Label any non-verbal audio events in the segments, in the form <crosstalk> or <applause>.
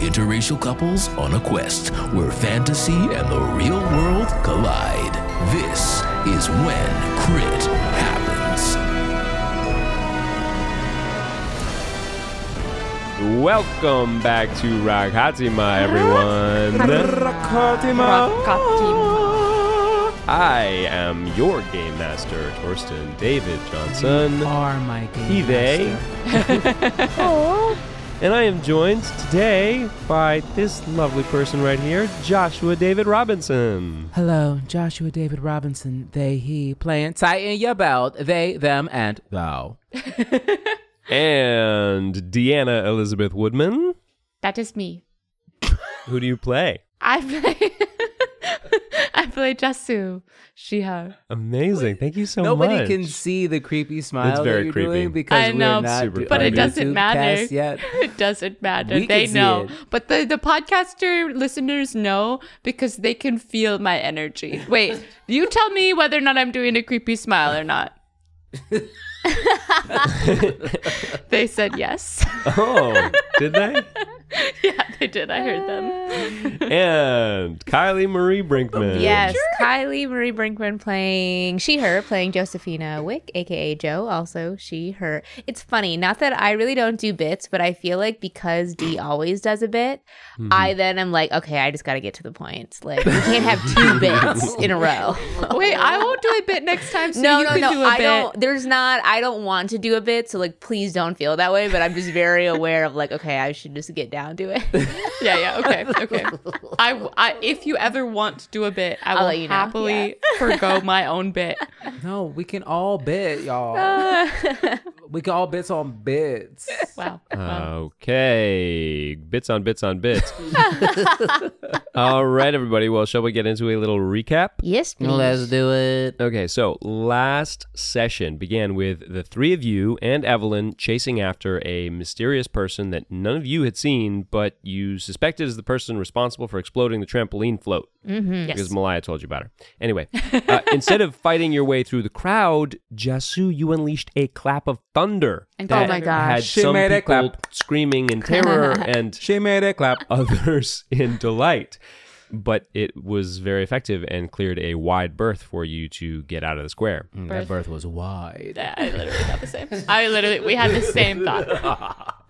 interracial couples on a quest where fantasy and the real world collide. This is When Crit Happens. Welcome back to Rakatima, everyone. Rakatima. Rakatima. I am your game master, Torsten David Johnson. You are my game He, they. <laughs> And I am joined today by this lovely person right here, Joshua David Robinson. Hello, Joshua David Robinson. They, he, playing tighten your belt. They, them, and thou. <laughs> <laughs> And Deanna Elizabeth Woodman. That is me. Who do you play? I play. I play Jasoo. She her. Amazing. Thank you so Nobody much. Nobody can see the creepy smile It's very that you're creepy. doing because I know, we're not Super do- But it doesn't YouTube matter. cast <laughs> yet. It doesn't matter. We they can see know. it. But the, the podcaster listeners know because they can feel my energy. Wait, <laughs> you tell me whether or not I'm doing a creepy smile or not. <laughs> they said yes. Oh, did they? <laughs> yeah, they did. I heard them. <laughs> and Kylie Marie Brinkman. Yes, Kylie Marie Brinkman playing she, her, playing Josephina Wick, aka Jo, also she, her. It's funny, not that I really don't do bits, but I feel like because Dee always does a bit, Mm-hmm. I then am like, okay, I just got to get to the point. Like, we can't have two <laughs> bits in a row. Wait, I won't do a bit next time. So no, you no, can no. do a I bit. don't. There's not. I don't want to do a bit. So like, please don't feel that way. But I'm just very aware of like, okay, I should just get down to it. <laughs> Yeah, yeah, okay, okay. I, I, if you ever want to do a bit, I I'll will let you know, happily <laughs> forgo my own bit. No, we can all bit, y'all. <laughs> we can all bits on bits. Wow. Wow. Okay. Bits on bits on bits. All right, everybody. Well, shall we get into a little recap? yes, please. Let's do it. Okay, so last session began with the three of you and Evelyn chasing after a mysterious person that none of you had seen, but you suspected is the person responsible for exploding the trampoline float. Mm-hmm. Because Malaya told you about her. Anyway, uh, <laughs> instead of fighting your way through the crowd, Jasoo, you unleashed a clap of thunder. And that Oh my gosh. Had She some made a people clap. screaming in terror <laughs> and She made a clap. <laughs> others in delight. But it was very effective and cleared a wide berth for you to get out of the square. Mm, that berth was wide. Yeah, I literally thought the same. I literally, we had the same thought. <laughs>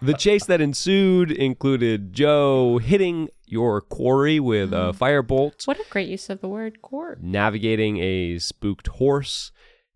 The chase that ensued included Jo hitting your quarry with a firebolt, What a great use of the word core. navigating a spooked horse,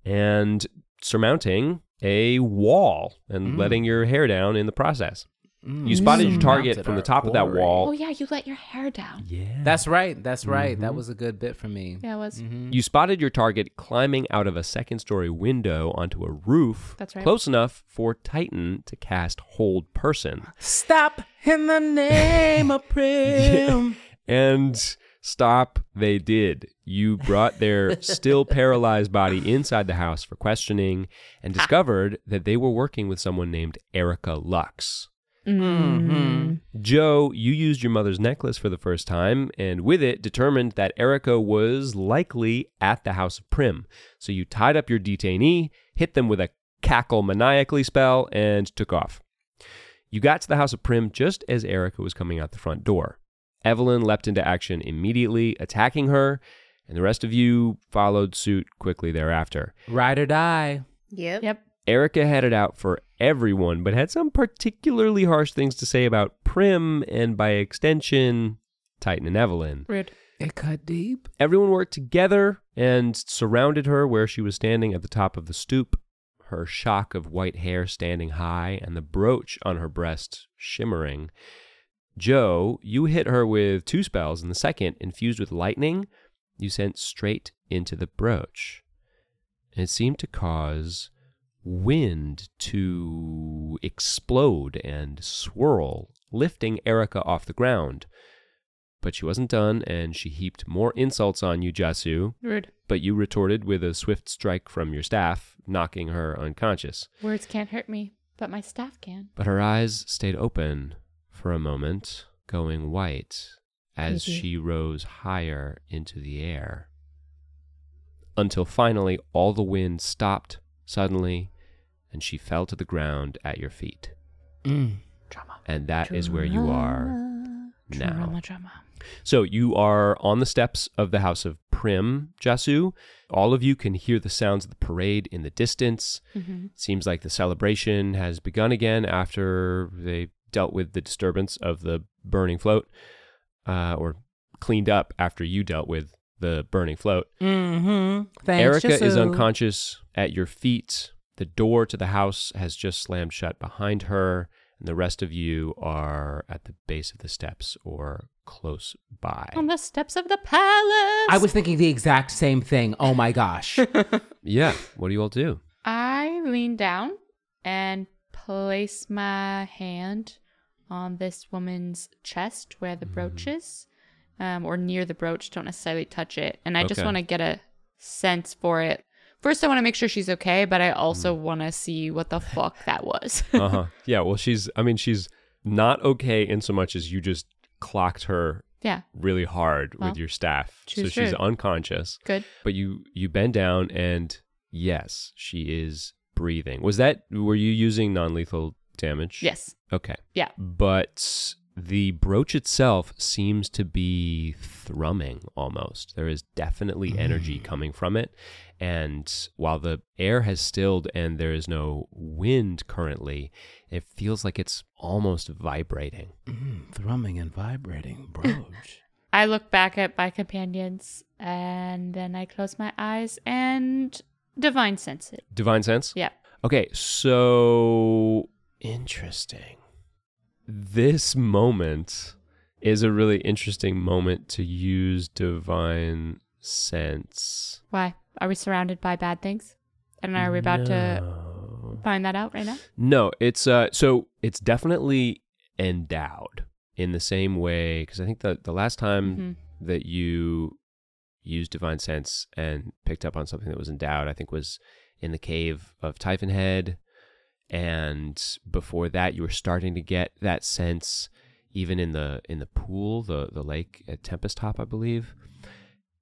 and surmounting a wall and letting your hair down in the process. You spotted your mm. target from the our top of that wall. Oh yeah, you let your hair down. Yeah. That's right. That's right. That mm-hmm. was a good bit for me. Yeah, it was. Mm-hmm. You spotted your target climbing out of a second story window onto a roof That's right. close enough for Titan to cast Hold Person. Stop in the name of <laughs> Prim. And stop, they did. You brought their <laughs> still paralyzed body inside the house for questioning and discovered that they were working with someone named Eryka Lux. Mm-hmm. Jo, you used your mother's necklace for the first time, and with it determined that Eryka was likely at the House of Prim. So you tied up your detainee, hit them with a cackle maniacally spell, and took off. You got to the House of Prim just as Eryka was coming out the front door. Evelyn leapt into action immediately, attacking her, and the rest of you followed suit quickly thereafter. Ride or die. Yep. Yep. Eryka had it out for everyone, but had some particularly harsh things to say about Prim and, by extension, Titan and Evelyn. Rude. It cut deep. Everyone worked together and surrounded her where she was standing at the top of the stoop, her shock of white hair standing high and the brooch on her breast shimmering. Jo, you hit her with two spells, and the second, infused with lightning, you sent straight into the brooch. And it seemed to cause wind to explode and swirl, lifting Eryka off the ground. But she wasn't done, and she heaped more insults on you, Jasoo. Rude. But you retorted with a swift strike from your staff, knocking her unconscious. Words can't hurt me, but my staff can. But her eyes stayed open for a moment, going white as she rose higher into the air. Until finally all the wind stopped suddenly and she fell to the ground at your feet. Mm. Drama. and that is where you are now. Drama, drama. So you are on the steps of the house of Prim Jasoo. All of you can hear the sounds of the parade in the distance. Seems like the celebration has begun again after they dealt with the disturbance of the burning float, uh, or cleaned up after you dealt with the burning float. Mm-hmm. Thanks, Eryka is unconscious at your feet. The door to the house has just slammed shut behind her, and the rest of you are at the base of the steps or close by. On the steps of the palace. I was thinking the exact same thing. Oh my gosh. <laughs> Yeah. What do you all do? I lean down and place my hand on this woman's chest where the brooch is, um, or near the brooch. Don't necessarily touch it. And I just want to get a sense for it. First, I want to make sure she's okay, but I also want to see what the fuck that was. <laughs> Uh huh. yeah. Well, she's. I mean, she's not okay in so much as you just clocked her yeah, really hard Well, with your staff, so she's unconscious. good. But you you bend down, and yes, she is breathing. Was that? Were you using non lethal damage? Yes. Okay. Yeah. But the brooch itself seems to be thrumming almost. There is definitely energy coming from it. And while the air has stilled and there is no wind currently, it feels like it's almost vibrating. Mm, thrumming and vibrating <laughs> brooch. I look back at my companions and then I close my eyes and divine sense it. Divine sense? Yeah. Okay, so interesting. This moment is a really interesting moment to use divine sense. Why? Are we surrounded by bad things? And are we about to find that out right now? No, it's uh so it's definitely endowed in the same way because I think the the last time Mhm. that you used divine sense and picked up on something that was endowed, I think was in the cave of Typhon Head. And before that you were starting to get that sense even in the in the pool, the the lake at Tempest Top, I believe.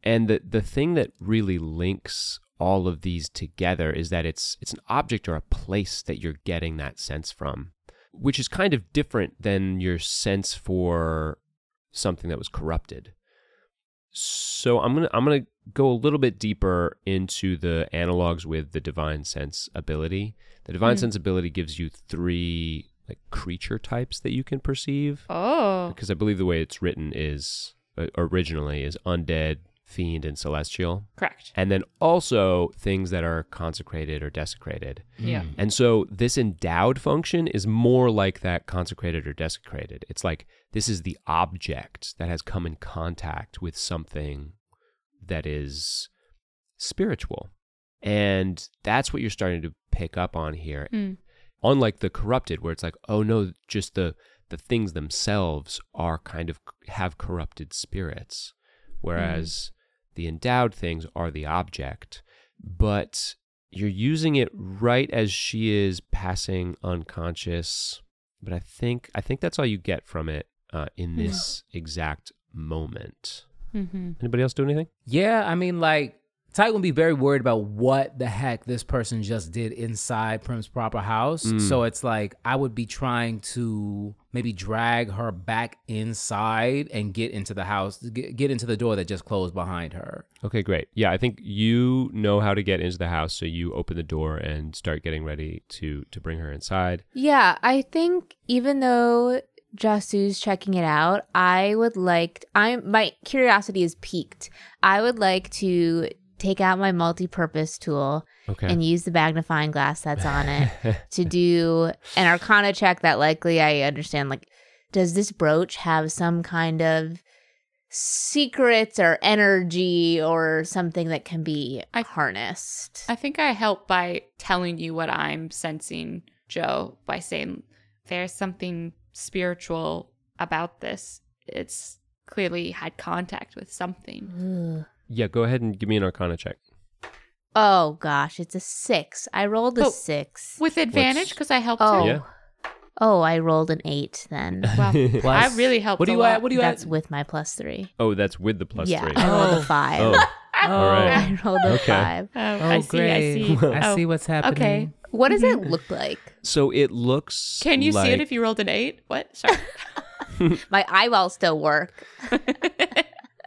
And the the thing that really links all of these together is that it's it's an object or a place that you're getting that sense from, which is kind of different than your sense for something that was corrupted. So I'm gonna I'm gonna go a little bit deeper into the analogs with the divine sense ability. The divine Mm. sense ability gives you three like creature types that you can perceive Oh. because I believe the way it's written is uh, originally is undead, fiend, and celestial, Correct. and then also things that are consecrated or desecrated. Yeah. And so this endowed function is more like that consecrated or desecrated. It's like this is the object that has come in contact with something that is spiritual. And that's what you're starting to pick up on here. Mm. Unlike the corrupted where it's like, oh no, just the the things themselves are kind of have corrupted spirits. Whereas the endowed things are the object. But you're using it right as she is passing unconscious. But I think I think that's all you get from it uh, in this exact moment. Mm-hmm. Anybody else do anything? Yeah, I mean, like, Ty would be very worried about what the heck this person just did inside Prim's proper house. Mm. So it's like I would be trying to maybe drag her back inside and get into the house, get, get into the door that just closed behind her. Okay, great. Yeah, I think you know how to get into the house, so you open the door and start getting ready to to bring her inside. Yeah, I think even though Jasoo's checking it out, I would like I my curiosity is piqued. I would like to take out my multi-purpose tool Okay. and use the magnifying glass that's on it <laughs> to do an arcana check that likely I understand like does this brooch have some kind of secrets or energy or something that can be I- harnessed? I think I help by telling you what I'm sensing, Jo, by saying there's something spiritual about this. It's clearly had contact with something. Ugh. Yeah, go ahead and give me an Arcana check. Oh gosh, it's a six. I rolled a Oh, six. With advantage, because I helped Oh. her. Yeah. Oh, I rolled an eight then. <laughs> Well, I really helped. What do a you lot. add? What do you That's add? with my plus three. Oh, that's with the plus yeah, three. I rolled Oh. a five. Oh. <laughs> oh, all right. <laughs> I rolled a Okay. five. Oh, Oh, I see. great. I see. I Oh, see what's happening. Okay. What does it mhm. look like? So it looks. Can you see it if you rolled an eight? What? Sorry. My eyeballs still work.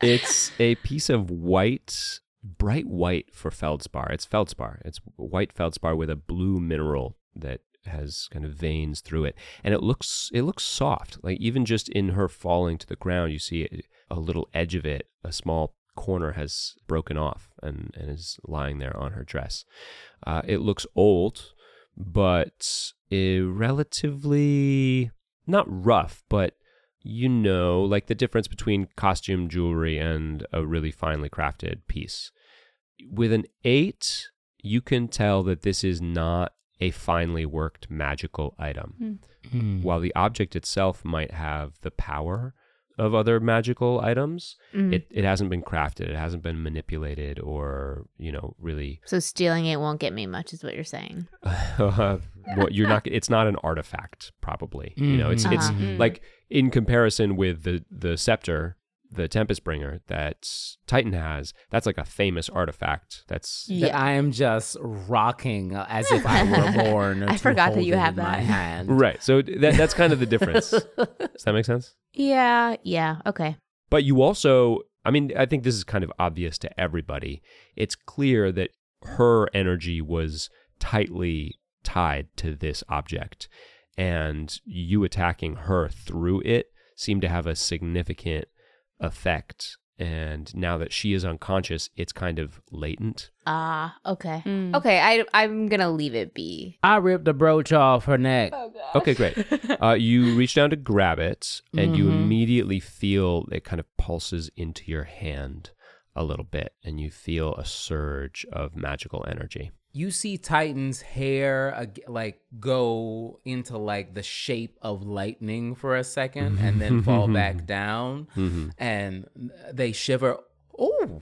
It's a piece of white, bright white for feldspar. It's feldspar. It's white feldspar with a blue mineral that has kind of veins through it, and it looks it looks soft. Like even just in her falling to the ground, you see a little edge of it, a small corner has broken off and, and is lying there on her dress. Uh, it looks old, but eh, relatively not rough, but you know, like the difference between costume jewelry and a really finely crafted piece. With an eight, you can tell that this is not a finely worked magical item. Hmm. While the object itself might have the power of other magical items, Mm. it, it hasn't been crafted, it hasn't been manipulated or, you know, really So stealing it won't get me much, is what you're saying. <laughs> what you're not it's not an artifact probably you know it's it's Uh-huh. like in comparison with the the scepter the tempest bringer that titan has that's like a famous artifact that's That I am just rocking as if I were <laughs> born. I to forgot that you have in my that. hand. right so that that's kind of the difference <laughs> does that make sense Yeah, yeah, okay. but you also i mean i think this is kind of obvious to everybody it's clear that her energy was tightly tied to this object and you attacking her through it seemed to have a significant effect and now that she is unconscious it's kind of latent Ah, okay. Mm. Okay, I, I'm going to leave it be. I ripped the brooch off her neck. okay great <laughs> uh, you reach down to grab it and you Mhm. immediately feel it kind of pulses into your hand a little bit and you feel a surge of magical energy You see Titan's hair like go into like the shape of lightning for a second and then fall back <laughs> down Mhm. and they shiver. Oh,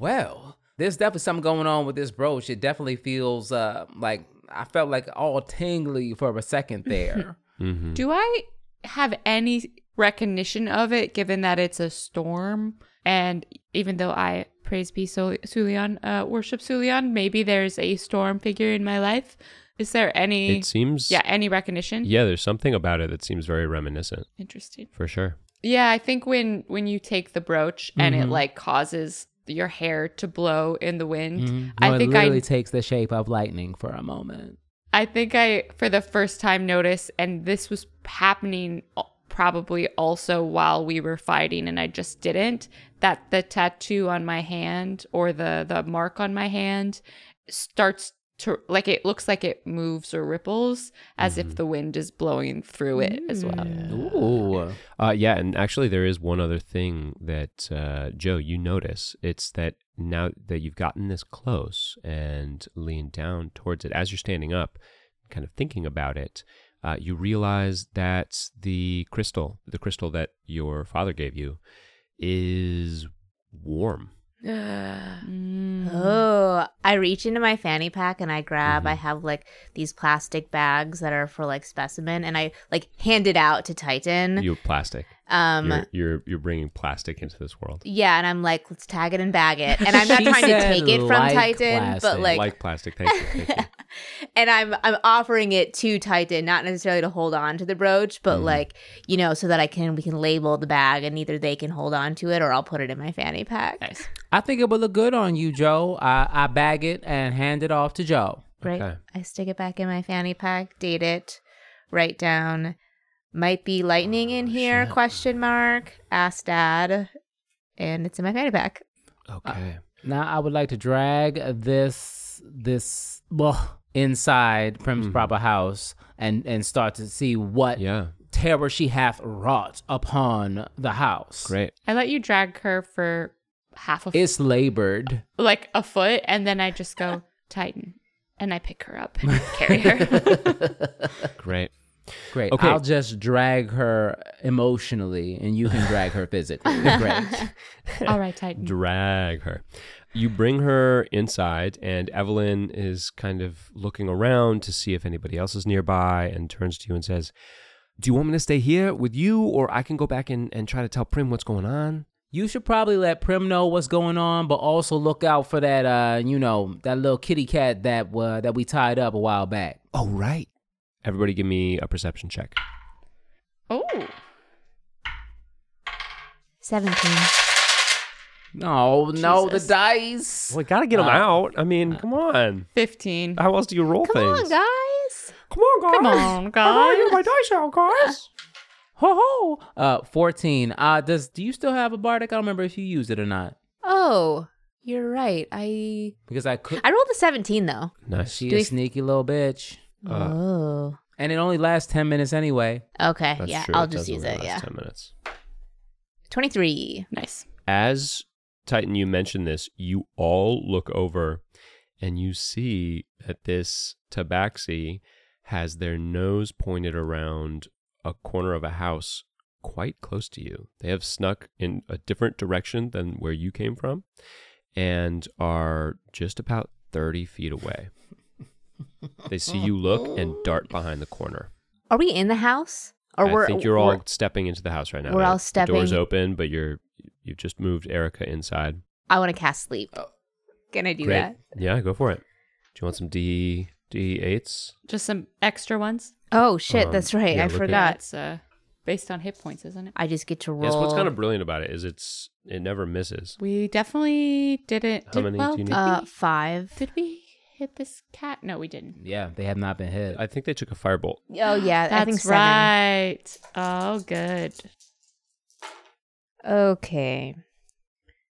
well, there's definitely something going on with this brooch. It definitely feels uh like I felt like all tingly for a second there. <laughs> Mhm. Do I have any recognition of it given that it's a storm? And even though I praise be Sol- Sulian, uh, worship Sulian, maybe there's a storm figure in my life. Is there any, It seems yeah, any recognition? yeah, there's something about it that seems very reminiscent Interesting. for sure. Yeah, I think when when you take the brooch and Mm-hmm. it like causes your hair to blow in the wind, Mhm. I think it literally I takes the shape of lightning for a moment. I think I, for the first time, noticed, and this was happening probably also while we were fighting, and I just didn't, that the tattoo on my hand or the, the mark on my hand starts to, like, it looks like it moves or ripples as if the wind is blowing through it as well. Ooh. Uh, yeah, and actually, there is one other thing that uh, Jo you notice. It's that now that you've gotten this close and leaned down towards it, as you're standing up, kind of thinking about it, uh, you realize that the crystal, the crystal that your father gave you, is warm. Mm. Oh, I reach into my fanny pack and I grab, Mm-hmm. I have like these plastic bags that are for like specimen and I like hand it out to Titan. You have plastic. um, You're, you're you're bringing plastic into this world. yeah, and I'm like, let's tag it and bag it. And I'm not trying to take it from like Titan, plastic. but like, like plastic. Thank you. Thank you. <laughs> and I'm I'm offering it to Titan, not necessarily to hold on to the brooch, but Mm-hmm. like you know, so that I can we can label the bag, and either they can hold on to it or I'll put it in my fanny pack. Nice. I think it would look good on you, Jo. I, I bag it and hand it off to Jo. Right? Okay. I stick it back in my fanny pack, date it, write down. Might be lightning in here? Question mark. Ask dad, and it's in my fanny pack. Okay. Now I would like to drag this this well, inside Prim's Mhm. proper house and and start to see what Yeah. terror she hath wrought upon the house. Great. I let you drag her for half a f- It's labored. like a foot, and then I just go, Titan. And I pick her up and <laughs> carry her. <laughs> Great. Great. Okay. I'll just drag her emotionally and you can drag her physically. <laughs> Great. All right, Titan. drag her. You bring her inside, and Evelyn is kind of looking around to see if anybody else is nearby and turns to you and says, Do you want me to stay here with you, or I can go back and, and try to tell Prim what's going on? You should probably let Prim know what's going on, but also look out for that, uh, you know, that little kitty cat that uh, that we tied up a while back. Oh, right. Everybody give me a perception check. Oh, 17. No, no, the Jesus. dice. Well, we gotta get them Uh, out. I mean, come on. 15. How else do you roll things? Come things? on, guys. Come on, guys. Come on, guys. my dice out, guys. Ho ho. Uh, fourteen. Uh, does do you still have a bardic? I don't remember if you used it or not. Oh, you're right. I Because I could. I rolled a 17 though. Nice. She Do a we- sneaky little bitch, Uh, oh. and it only lasts ten minutes anyway. Okay. That's yeah, true. I'll It just does use only it. last Yeah. 10 minutes. 23. Nice. As Titan, you mentioned this, you all look over and you see that this tabaxi has their nose pointed around a corner of a house quite close to you. They have snuck in a different direction than where you came from and are just about 30 feet away. <laughs> They see you look and dart behind the corner. Are we in the house? Or I we're I think you're all we're- stepping into the house right now. we're all The door's open, but you're you've just moved Eryka inside. I want to cast sleep. Can I do Great. that? Yeah, go for it. Do you want some D D eights? Just some extra ones. Oh shit, Um, that's right. yeah, I look at- forgot. That's uh, based on hit points, isn't it? I just get to roll. Yes. What's kind of brilliant about it is it's it never misses. We definitely didn't. How did, many well, do you did need? uh we, five. did we hit this cat? No, we didn't. Yeah, they have not been hit. I think they took a firebolt. Oh yeah, That's I think seven. right. Oh, good. Okay.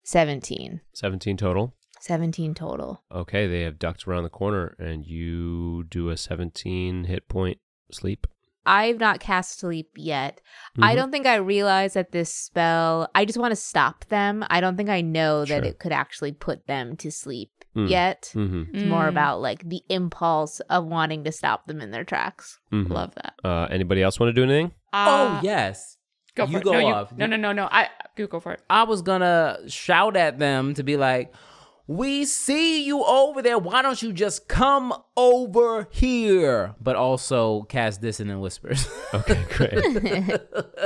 17. Seventeen total. 17 total. Okay, they have ducked around the corner, and you do a seventeen hit point sleep. I've not cast sleep yet. I Mhm. don't think I realize that this spell, I just want to stop them. I don't think I know that it could actually put them to sleep Mm. yet. Mm-hmm. It's more Mm, about like the impulse of wanting to stop them in their tracks. mm-hmm. Love that. Uh, anybody else want to do anything? oh Uh, yes. Go You for it. go no, off. You, no, no, no, no. I you go for it. I was gonna shout at them to be like, "We see you over there. Why don't you just come over here?" But also cast dissonant whispers. <laughs> Okay, great,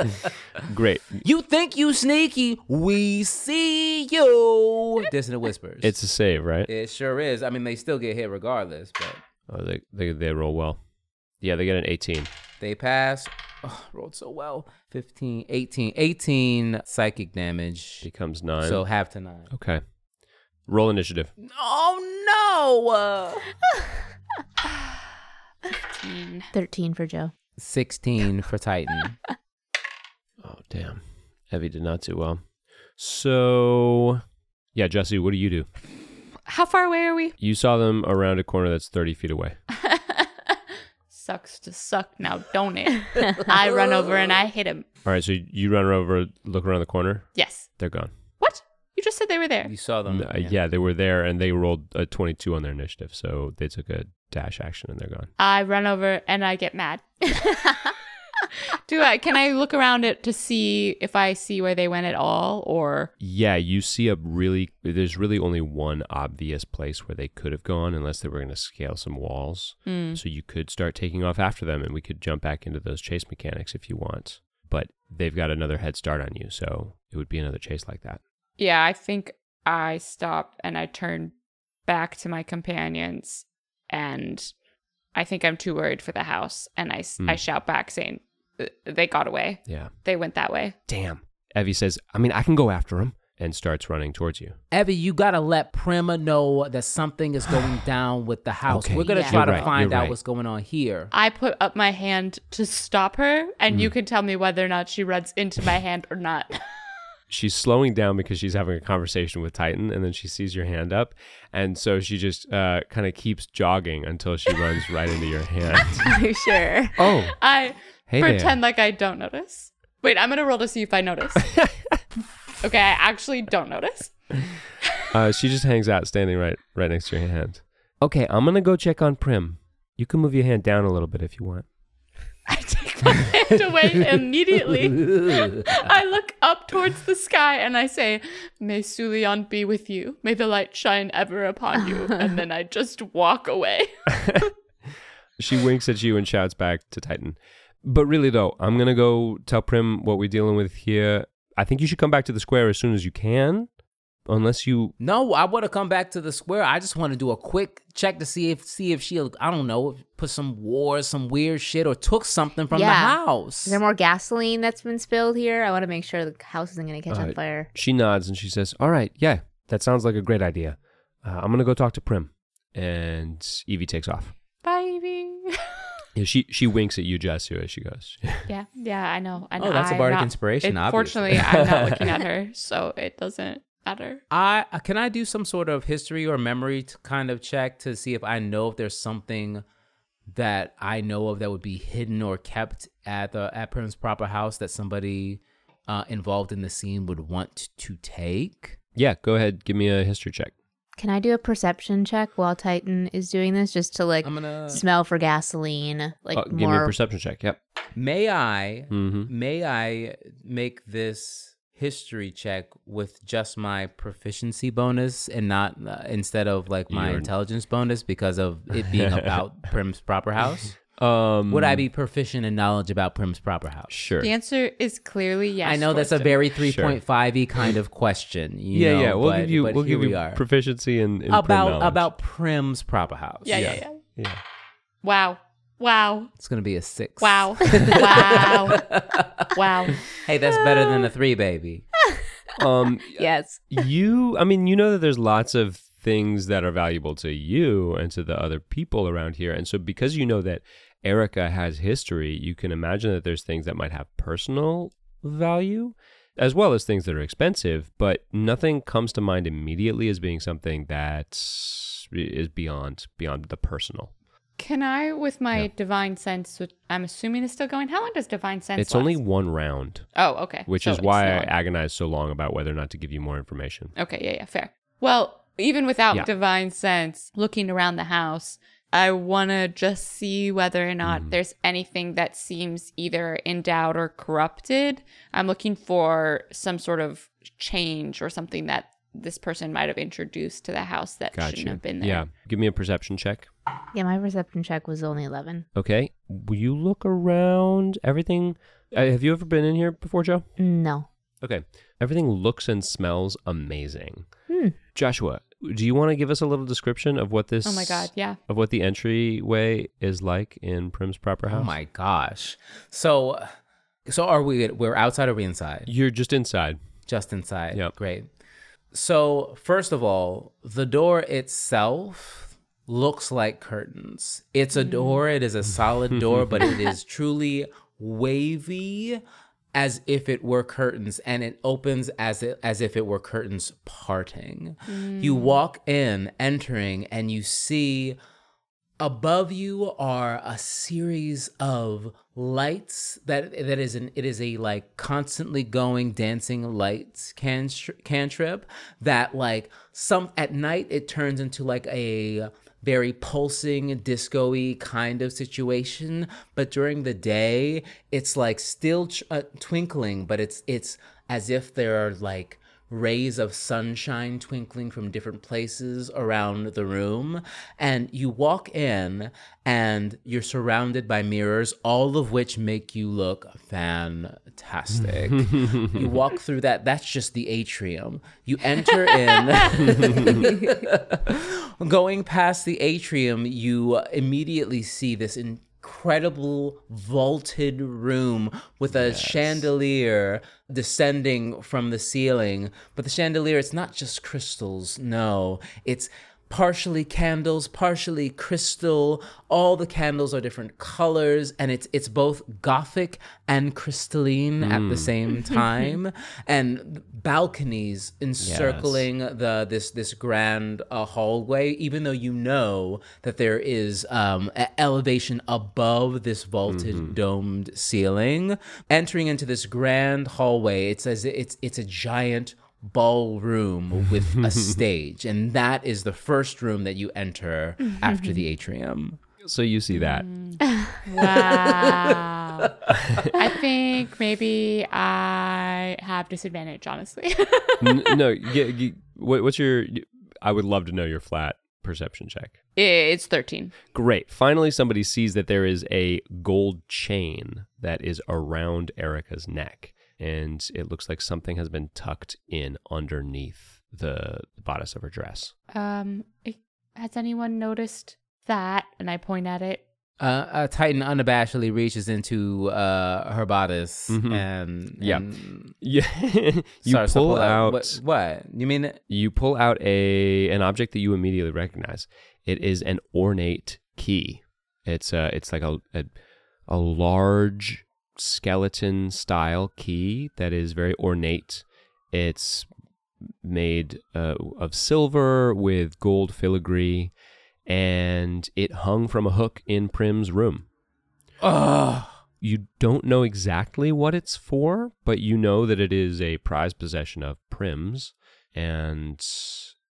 <laughs> great. you think you sneaky? We see you. Dissonant whispers. It's a save, right? it sure is. I mean, they still get hit regardless, but Oh, they, they they roll well. Yeah, they get an eighteen. they pass. Oh, <sighs> rolled so well. 15, 18, 18 psychic damage. Becomes nine. So half to nine. okay. Roll initiative. Oh no! Uh, Fifteen. <sighs> 13 for Jo. 16 for Titan. <laughs> Oh damn, Evie did not do well. So, yeah, Jesse, what do you do? How far away are we? You saw them around a corner that's thirty feet away. <laughs> Sucks to suck now, don't it? <laughs> I run over and I hit him. All right, so you run over, look around the corner. Yes. They're gone. What? You just said they were there. You saw them. Uh, yeah. they were there, and they rolled a twenty-two on their initiative, so they took a dash action, and they're gone. I run over and I get mad. <laughs> <laughs> Do I? Can I look around it to see if I see where they went at all, or Yeah, you see a really. There's really only one obvious place where they could have gone, unless they were going to scale some walls. Hmm. So you could start taking off after them, and we could jump back into those chase mechanics if you want. But they've got another head start on you, so it would be another chase like that. yeah, I think I stop and I turn back to my companions, and I think I'm too worried for the house, and I s- Hmm. I shout back saying, "Uh, "They got away. Yeah. They went that way." Damn. Evie says, I mean, I can go after him, and starts running towards you. Evie, you gotta let Prima know that something is going <gasps> down with the house. Okay, We're gonna Yeah. try you're to right, find you're out right. what's going on here. I put up my hand to stop her, and Mm. you can tell me whether or not she runs into my hand or not. <laughs> she's slowing down because she's having a conversation with Titan, and then she sees your hand up, and so she just uh, kind of keeps jogging until she runs right into your hand. <laughs> Are you sure? oh, I hey pretend like I don't notice. Wait, I'm gonna roll to see if I notice. <laughs> okay, I actually don't notice. Uh, she just hangs out, standing right right next to your hand. Okay, I'm gonna go check on Prim. You can move your hand down a little bit if you want. <laughs> I take my hand away <laughs> immediately. I look up towards the sky and I say, May Sulion be with you. May the light shine ever upon you. And then I just walk away. She winks at you and shouts back to Titan. But really, though, I'm gonna go tell Prim what we're dealing with here. I think you should come back to the square as soon as you can, unless you. No, I want to come back to the square. I just want to do a quick check to see if see if she I don't know put some war, some weird shit, or took something from Yeah. the house. Is there more gasoline that's been spilled here? I want to make sure the house isn't going to catch Uh, on fire. She nods and she says, "All right, yeah, that sounds like a great idea. Uh, I'm gonna go talk to Prim." And Evie takes off. Bye, Evie. <laughs> Yeah, she she winks at you, Jess, as she goes. <laughs> yeah, yeah, I know. I know. Oh, that's a I'm bardic not- inspiration, Unfortunately, obviously. I'm not <laughs> looking at her, so it doesn't matter. I can I do some sort of history or memory to kind of check to see if I know if there's something that I know of that would be hidden or kept at the at Prim's proper house that somebody uh, involved in the scene would want to take. yeah, go ahead, give me a history check. Can I do a perception check while Titan is doing this just to like I'm gonna. smell for gasoline? Like Uh, give me a perception check. Yep. May I? Mm-hmm. May I make this history check with just my proficiency bonus and not uh, instead of like my You're- intelligence bonus because of it being <laughs> about Prim's proper house? Um, Would I be proficient in knowledge about Prim's proper house? sure? The answer is clearly yes. I know that's a very Sure. 3.5 y kind of question. you yeah, know, yeah. We'll but- give you but we'll here give we you are. proficiency in, in about knowledge. about Prim's proper house. Yeah, yeah, yeah. yeah. Wow. Wow. It's gonna be a six. Wow. <laughs> wow. Wow. Hey, that's better than a three, baby. Um, <laughs> yes. you, I mean, you know that there's lots of things that are valuable to you and to the other people around here, and so because you know that Eryka has history, you can imagine that there's things that might have personal value. As well as things that are expensive, but nothing comes to mind immediately as being something that is beyond beyond the personal. Can I, with my Yeah. divine sense, which I'm assuming is still going, how long does divine sense It's only one round. Oh, okay. which So is why I on. agonize so long about whether or not to give you more information. Okay, yeah, yeah, fair. Well, even without Yeah. divine sense, looking around the house, I want to just see whether or not Mm. there's anything that seems either endowed or corrupted. I'm looking for some sort of change or something that this person might have introduced to the house that Gotcha. shouldn't have been there. Yeah. Give me a perception check. Yeah, my perception check was only 11. Okay. Will you look around? Everything. Uh, have you ever been in here before, Jo? No. Okay. Everything looks and smells amazing. Hmm. Joshua, do you want to give us a little description of what this? Oh my god, yeah. Of what the entryway is like in Prim's proper oh house? Oh my gosh. So, so are we? We're outside or we inside? You're just inside. Just inside. Yep. Great. So first of all, the door itself looks like curtains. It's a mm. door. It is a solid door, but it <laughs> is truly wavy as if it were curtains and it opens as it, as if it were curtains parting. Hmm. You walk in, entering and you see above you are a series of lights that that is an it is a like constantly going dancing lights can cantrip that like some at night it turns into like a very pulsing disco-y kind of situation. But during the day it's like still uh, twinkling but it's it's as if there are like rays of sunshine twinkling from different places around the room. And you walk in and you're surrounded by mirrors, all of which make you look fantastic. <laughs> you walk through that, that's just the atrium. You enter in. <laughs> <laughs> Going past the atrium, you immediately see this incredible vaulted room with a chandelier descending from the ceiling. But the chandelier, it's not just crystals, no. It's partially candles, partially crystal. All the candles are different colors, and it's it's both gothic and crystalline at the same <laughs> time. and balconies encircling the this this grand uh, hallway. Even though you know that there is um, a elevation above this vaulted domed ceiling, entering into this grand hallway, it's as it's it's a giant ballroom with a <laughs> stage and that is the first room that you enter after the atrium So you see that. Mm. Wow. I think maybe I have disadvantage, honestly. <laughs> N- no, y- y- what, what's your? I would love to know your flat perception check. it's 13. Great. Finally, somebody sees that there is a gold chain that is around Eryka's neck. And it looks like something has been tucked in underneath the bodice of her dress. Um, has anyone noticed that? And I point at it. Uh, uh, Titan unabashedly reaches into uh, her bodice Mhm. and, Yeah. and Yeah, <laughs> you starts to pull out. What, what? You mean? You pull out a an object that you immediately recognize. It is an ornate key. It's uh it's like a a, a large skeleton style key that is very ornate. It's made uh, of silver with gold filigree, and it hung from a hook in Prim's room. Oh, You don't know exactly what it's for, but you know that it is a prized possession of Prim's, and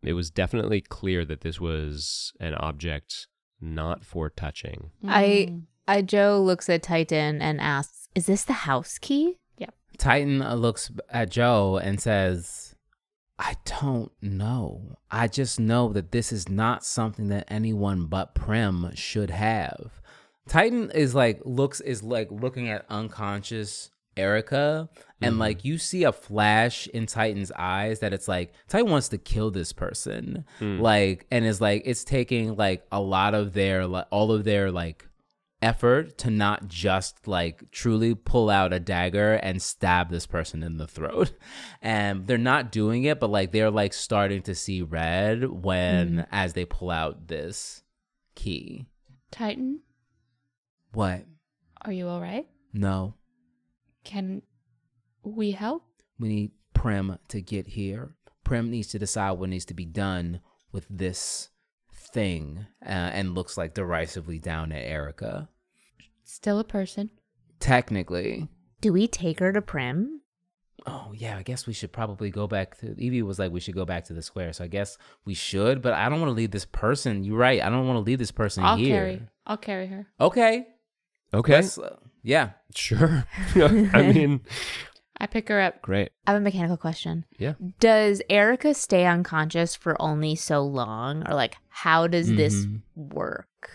it was definitely clear that this was an object not for touching. I- Mm. Uh, Jo looks at Titan and asks, "Is this the house key?" Yeah. Titan looks at Jo and says, I don't know. I just know that this is not something that anyone but Prim should have. Titan is like looks is like looking at unconscious Eryka and Mhm. like you see a flash in Titan's eyes that it's like Titan wants to kill this person. Mm. Like and is like it's taking like a lot of their like all of their like effort to not just like truly pull out a dagger and stab this person in the throat. <laughs> And they're not doing it, but like they're like starting to see red when as they pull out this key. Titan, What? are you all right? No. Can we help? We need Prim to get here. Prim needs to decide what needs to be done with this thing uh, and looks like derisively down at Eryka. Still a person. Technically, Do we take her to Prim? Oh yeah, I guess we should probably go back to Evie was like we should go back to the square. So I guess we should, but I don't want to leave this person. You're right. I don't want to leave this person I'll here. carry. I'll carry her. Okay. Okay, Let's, uh, yeah. sure. <laughs> I mean, <laughs> I pick her up. great. I have a mechanical question. Yeah. Does Eryka stay unconscious for only so long, or like how does this Mhm. work?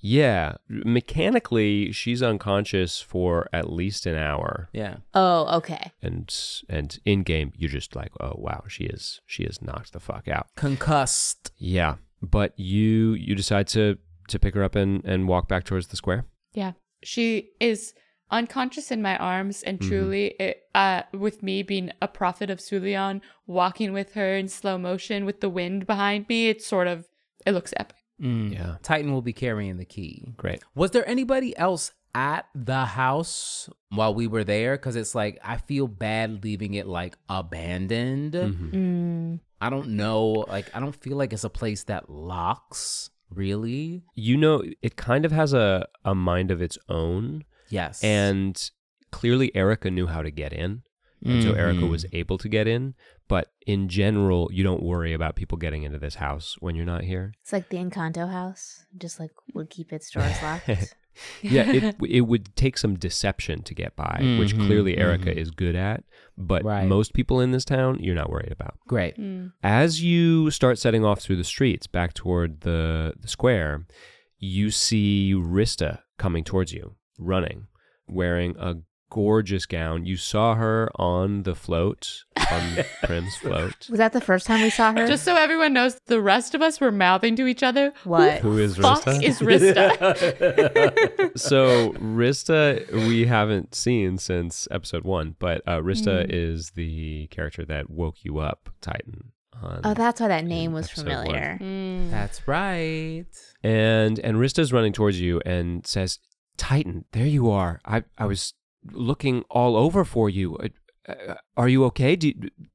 Yeah, mechanically, she's unconscious for at least an hour, Yeah. Oh, okay. and and in game, you're just like, oh wow, she is she is knocked the fuck out. Concussed. Yeah, but you you decide to to pick her up and and walk back towards the square. Yeah. She is unconscious in my arms, and Mhm. truly, it, uh, with me being a prophet of Sulion, walking with her in slow motion with the wind behind me, it's sort of, it looks epic. Mm. Yeah, Titan will be carrying the key. great. Was there anybody else at the house while we were there? Because it's like I feel bad leaving it like abandoned. Mhm. Mm. I don't know. Like I don't feel like it's a place that locks. Really? You know, it kind of has a a mind of its own, Yes. and clearly Eryka knew how to get in. And so Eryka Mhm. was able to get in, but in general, you don't worry about people getting into this house when you're not here. It's like the Encanto house, just like would keep its doors <laughs> locked. Yeah, it <laughs> it would take some deception to get by, which Mhm, clearly Eryka mhm. is good at, but Right. most people in this town you're not worried about. Great. Mm. As you start setting off through the streets back toward the, the square, you see Rista coming towards you, running, wearing a gorgeous gown. You saw her on the float, on <laughs> Prim's float. Was that the first time we saw her? Just so everyone knows, the rest of us were mouthing to each other. What? Who is Fuck Rista? is Rista. <laughs> <laughs> so Rista we haven't seen since episode one, but uh, Rista Mm. is the character that woke you up, Titan. Oh, that's why that name was familiar. Mm. That's right. and and Rista's running towards you and says, "Titan, there you are. I I was looking all over for you. Uh, uh, are you okay? Do you,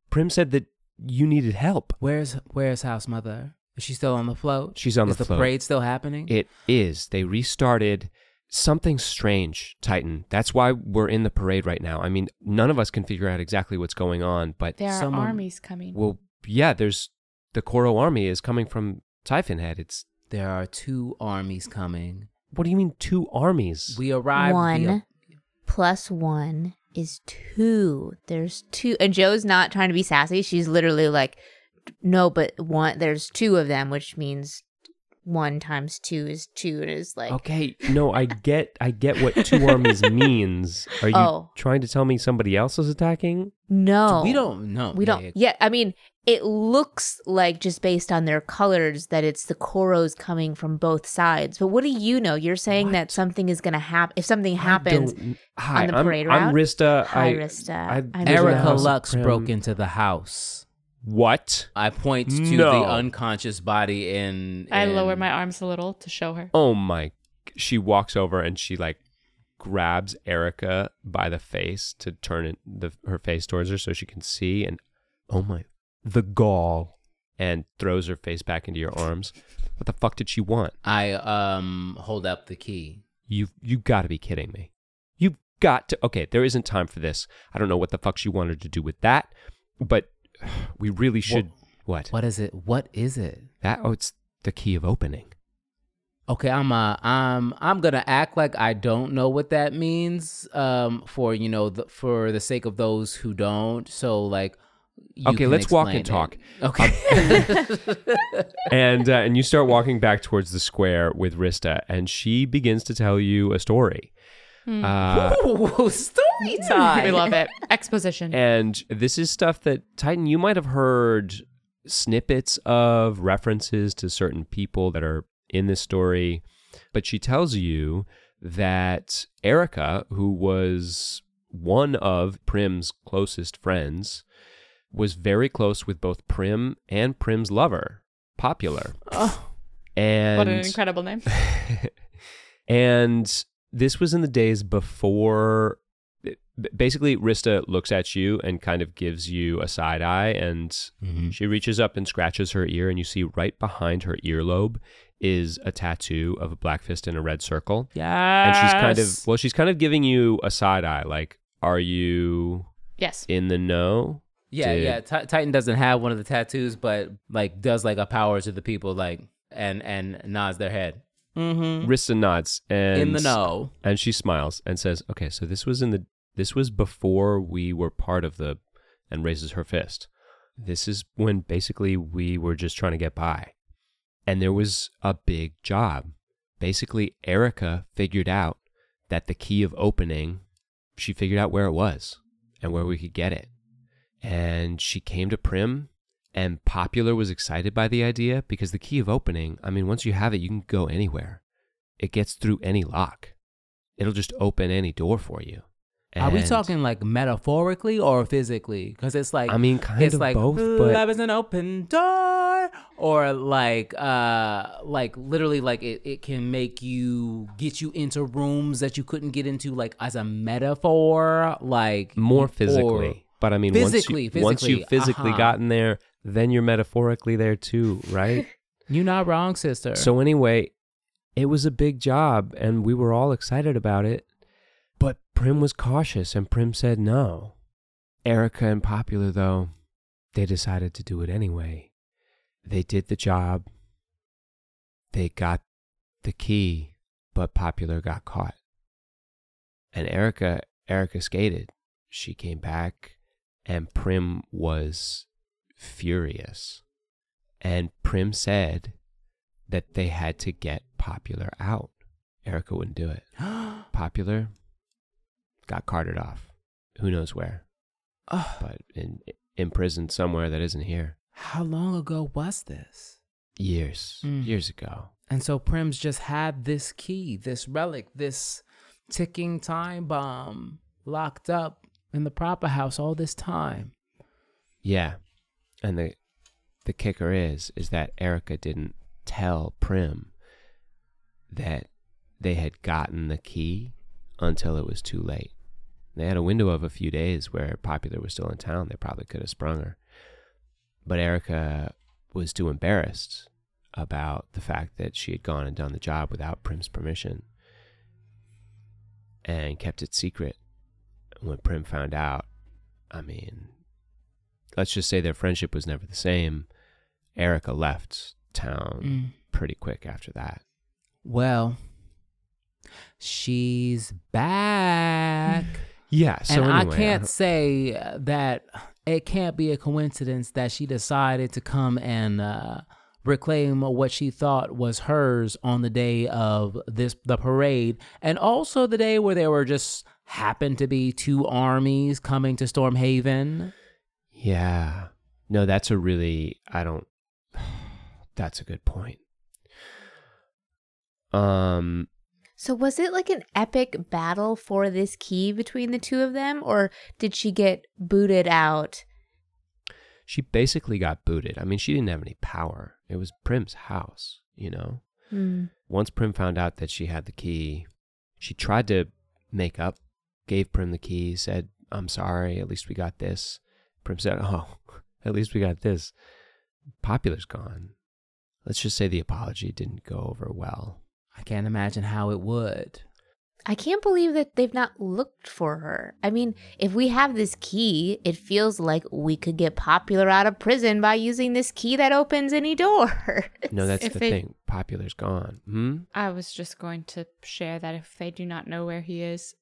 Prim said that you needed help. Where's Where's House Mother? Is she still on the float? She's on Is the the float. parade still happening? It is. They restarted." Something strange, Titan. That's why we're in the parade right now. I mean, none of us can figure out exactly what's going on, but There are Someone- armies coming. Well, yeah, there's the Koro army is coming from Typhon Head. It's there are two armies coming. what do you mean two armies? We arrived. One via- plus one is two. There's two. And Jo's not trying to be sassy. She's literally like, no, but one. There's two of them, which means one times two is two and is like Okay, no, I get I get what two <laughs> armies means. Are you Oh. trying to tell me somebody else is attacking? no. We don't know. We don't. Nick. Yeah, I mean, it looks like just based on their colors that it's the Koros coming from both sides. But what do you know? You're saying that something is going to happen. If something happens, I don't- Hi, the I'm, parade I'm route? Rista. Hi, I, Rista. I I'm live in the Eryka Lux Prim. broke into the house. What? I point to No. the unconscious body in. I lower my arms a little to show her. Oh my! She walks over and she like grabs Eryka by the face to turn it, the, her face towards her so she can see. And oh my, the gall! And throws her face back into your arms. What the fuck did she want? I um hold up the key. You you got to be kidding me. You've got to. Okay, there isn't time for this. I don't know what the fuck she wanted to do with that, but we really should. What? What is it? What is it? That? Oh, it's the key of opening. Okay, I'm uh I'm I'm gonna act like I don't know what that means. Um, for you know, the, for the sake of those who don't. So like, you Okay, let's walk and talk. it. Okay. <laughs> and uh, and you start walking back towards the square with Rista, and she begins to tell you a story. Uh, <laughs> Ooh, story <laughs> time. We love it. Exposition. and this is stuff that Titan you might have heard snippets of references to certain people that are in this story, but she tells you that Eryka, who was one of Prim's closest friends, was very close with both Prim and Prim's lover, Popular. Oh. And what an incredible name. <laughs> and this was in the days before. Basically, Rista looks at you and kind of gives you a side eye, and Mm-hmm. she reaches up and scratches her ear, and you see right behind her earlobe is a tattoo of a black fist in a red circle. Yeah. And she's kind of well, she's kind of giving you a side eye, like, "Are you Yes. in the know?" Yeah, Did- yeah. Ti- Titan doesn't have one of the tattoos, but like does like a power to the people, like and and nods their head. Mm-hmm. Rista nods and In the know. and she smiles and says, "Okay, so this was in the this was before we were part of the," and raises her fist. This is when basically we were just trying to get by, and there was a big job. Basically, Eryka figured out that the key of opening, she figured out where it was and where we could get it, and she came to Prim. And Popular was excited by the idea because the key of opening, I mean, once you have it, you can go anywhere it gets through any lock. It'll just open any door for you. Are we talking like metaphorically or physically? Because it's like I mean, kind it's of like both, but love is an open door, or like uh like literally like it, it can make you get you into rooms that you couldn't get into like as a metaphor, like more or- physically. But I mean, Physically, once you, once you've physically, physically uh-huh. gotten there, then you're metaphorically there too, right? <laughs> You're not wrong, sister. so anyway, it was a big job, and we were all excited about it. But Prim was cautious, and Prim said no. Eryka and Popular, though, they decided to do it anyway. They did the job. They got the key, but Popular got caught. And Eryka, Eryka skated. She came back, and Prim was furious. And Prim said that they had to get Popular out. Eryka wouldn't do it. <gasps> Popular got carted off. Who knows where? Ugh, But in imprisoned somewhere that isn't here. how long ago was this? Years, Mm. years ago. And so Prim's just had this key, this relic, this ticking time bomb locked up in the proper house all this time. Yeah. And the the kicker is is that Eryka didn't tell Prim that they had gotten the key until it was too late. They had a window of a few days where Popular was still in town. They probably could have sprung her. But Eryka was too embarrassed about the fact that she had gone and done the job without Prim's permission and kept it secret. When Prim found out, I mean, let's just say their friendship was never the same. Eryka left town Mm. pretty quick after that. Well, she's back. Yeah, so and I can't don't- say that it can't be a coincidence that she decided to come and uh, reclaim what she thought was hers on the day of this the parade and also the day where there were just happened to be two armies coming to Stormhaven. Yeah. No, that's a really I don't <sighs> that's a good point. Um So was it like an epic battle for this key between the two of them, or did she get booted out? she basically got booted. I mean, she didn't have any power. It was Prim's house, you know. Hmm. Once Prim found out that she had the key, she tried to make up, gave Prim the key, said, "I'm sorry, at least we got this." Prim said, "Oh, <laughs> at least we got this." Popular's gone. Let's just say the apology didn't go over well. I can't imagine how it would. I can't believe that they've not looked for her. I mean, if we have this key, it feels like we could get popular out of prison by using this key that opens any door. No, <laughs> that's If the they- thing. Popular's gone. Hmm? I was just going to share that if they do not know where he is,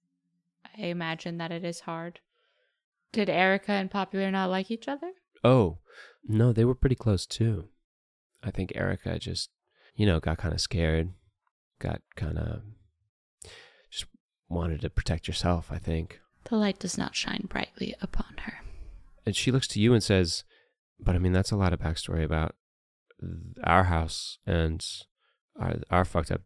I imagine that it is hard. Did Eryka and Popular not like each other? Oh, no, they were pretty close too. I think Eryka just, you know, got kind of scared, got kind of just wanted to protect yourself, I think. The light does not shine brightly upon her. And she looks to you and says, But I mean, that's a lot of backstory about our house and our, our fucked up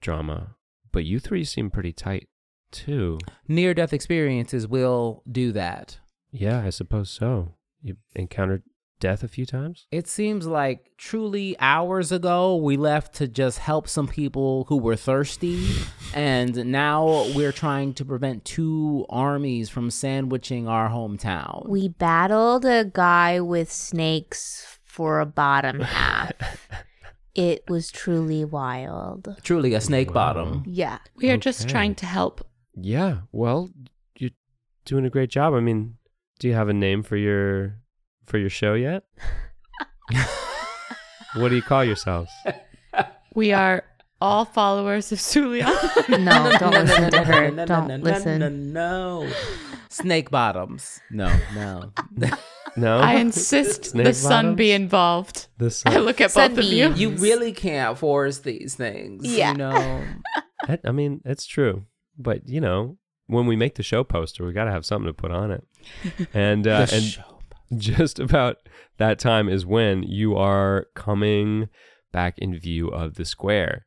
drama. But you three seem pretty tight too. Near death experiences will do that. Yeah, I suppose so. You encountered death a few times? It seems like truly hours ago we left to just help some people who were thirsty, <laughs> and now we're trying to prevent two armies from sandwiching our hometown. we battled a guy with snakes for a bottom half. <laughs> it was truly wild. truly a snake bottom. Yeah. We are just trying to help. Yeah, well, you're doing a great job. I mean, do you have a name for your for your show yet? <laughs> what do you call yourselves? We are all followers of Sulian. <laughs> No, don't listen to her. No, no, Don't no, no, listen. No, no. Snake bottoms. No, no. <laughs> No, I insist Snake the sun be bottoms? involved. this. I look at both of you. You really can't force these things. Yeah. You know. I, I mean, it's true, but you know, when we make the show poster, we got to have something to put on it. <laughs> And uh, The and show. just about that time is when you are coming back in view of the square.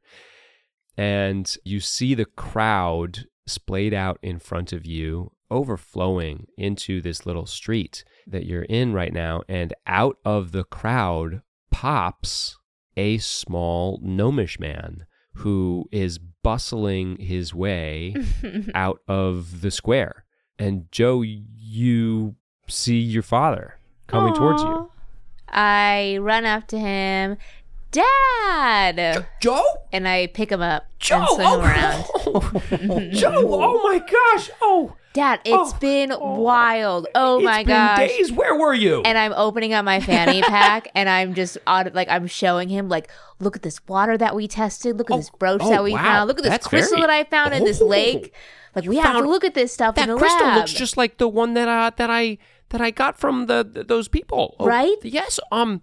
And you see the crowd splayed out in front of you, overflowing into this little street that you're in right now. And out of the crowd pops a small gnomish man who is bustling his way <laughs> out of the square. And Jo, you see your father coming towards you. I run up to him, Dad, Jo? and I pick him up Jo! and swing him around. <laughs> Jo! Oh my gosh! Oh, Dad, it's Oh, been wild. Oh my it's been gosh. days. Where were you? And I'm opening up my fanny <laughs> pack and I'm just aud- like I'm showing him like, look at this water that we tested. Look at Oh, this brooch oh, that we wow. found. Look at this That's crystal very- that I found in this Oh. lake. Like we have to look at this stuff That in the crystal lab. looks just like the one that uh, that I that I got from the, th- those people. Oh, Right? Yes. Um.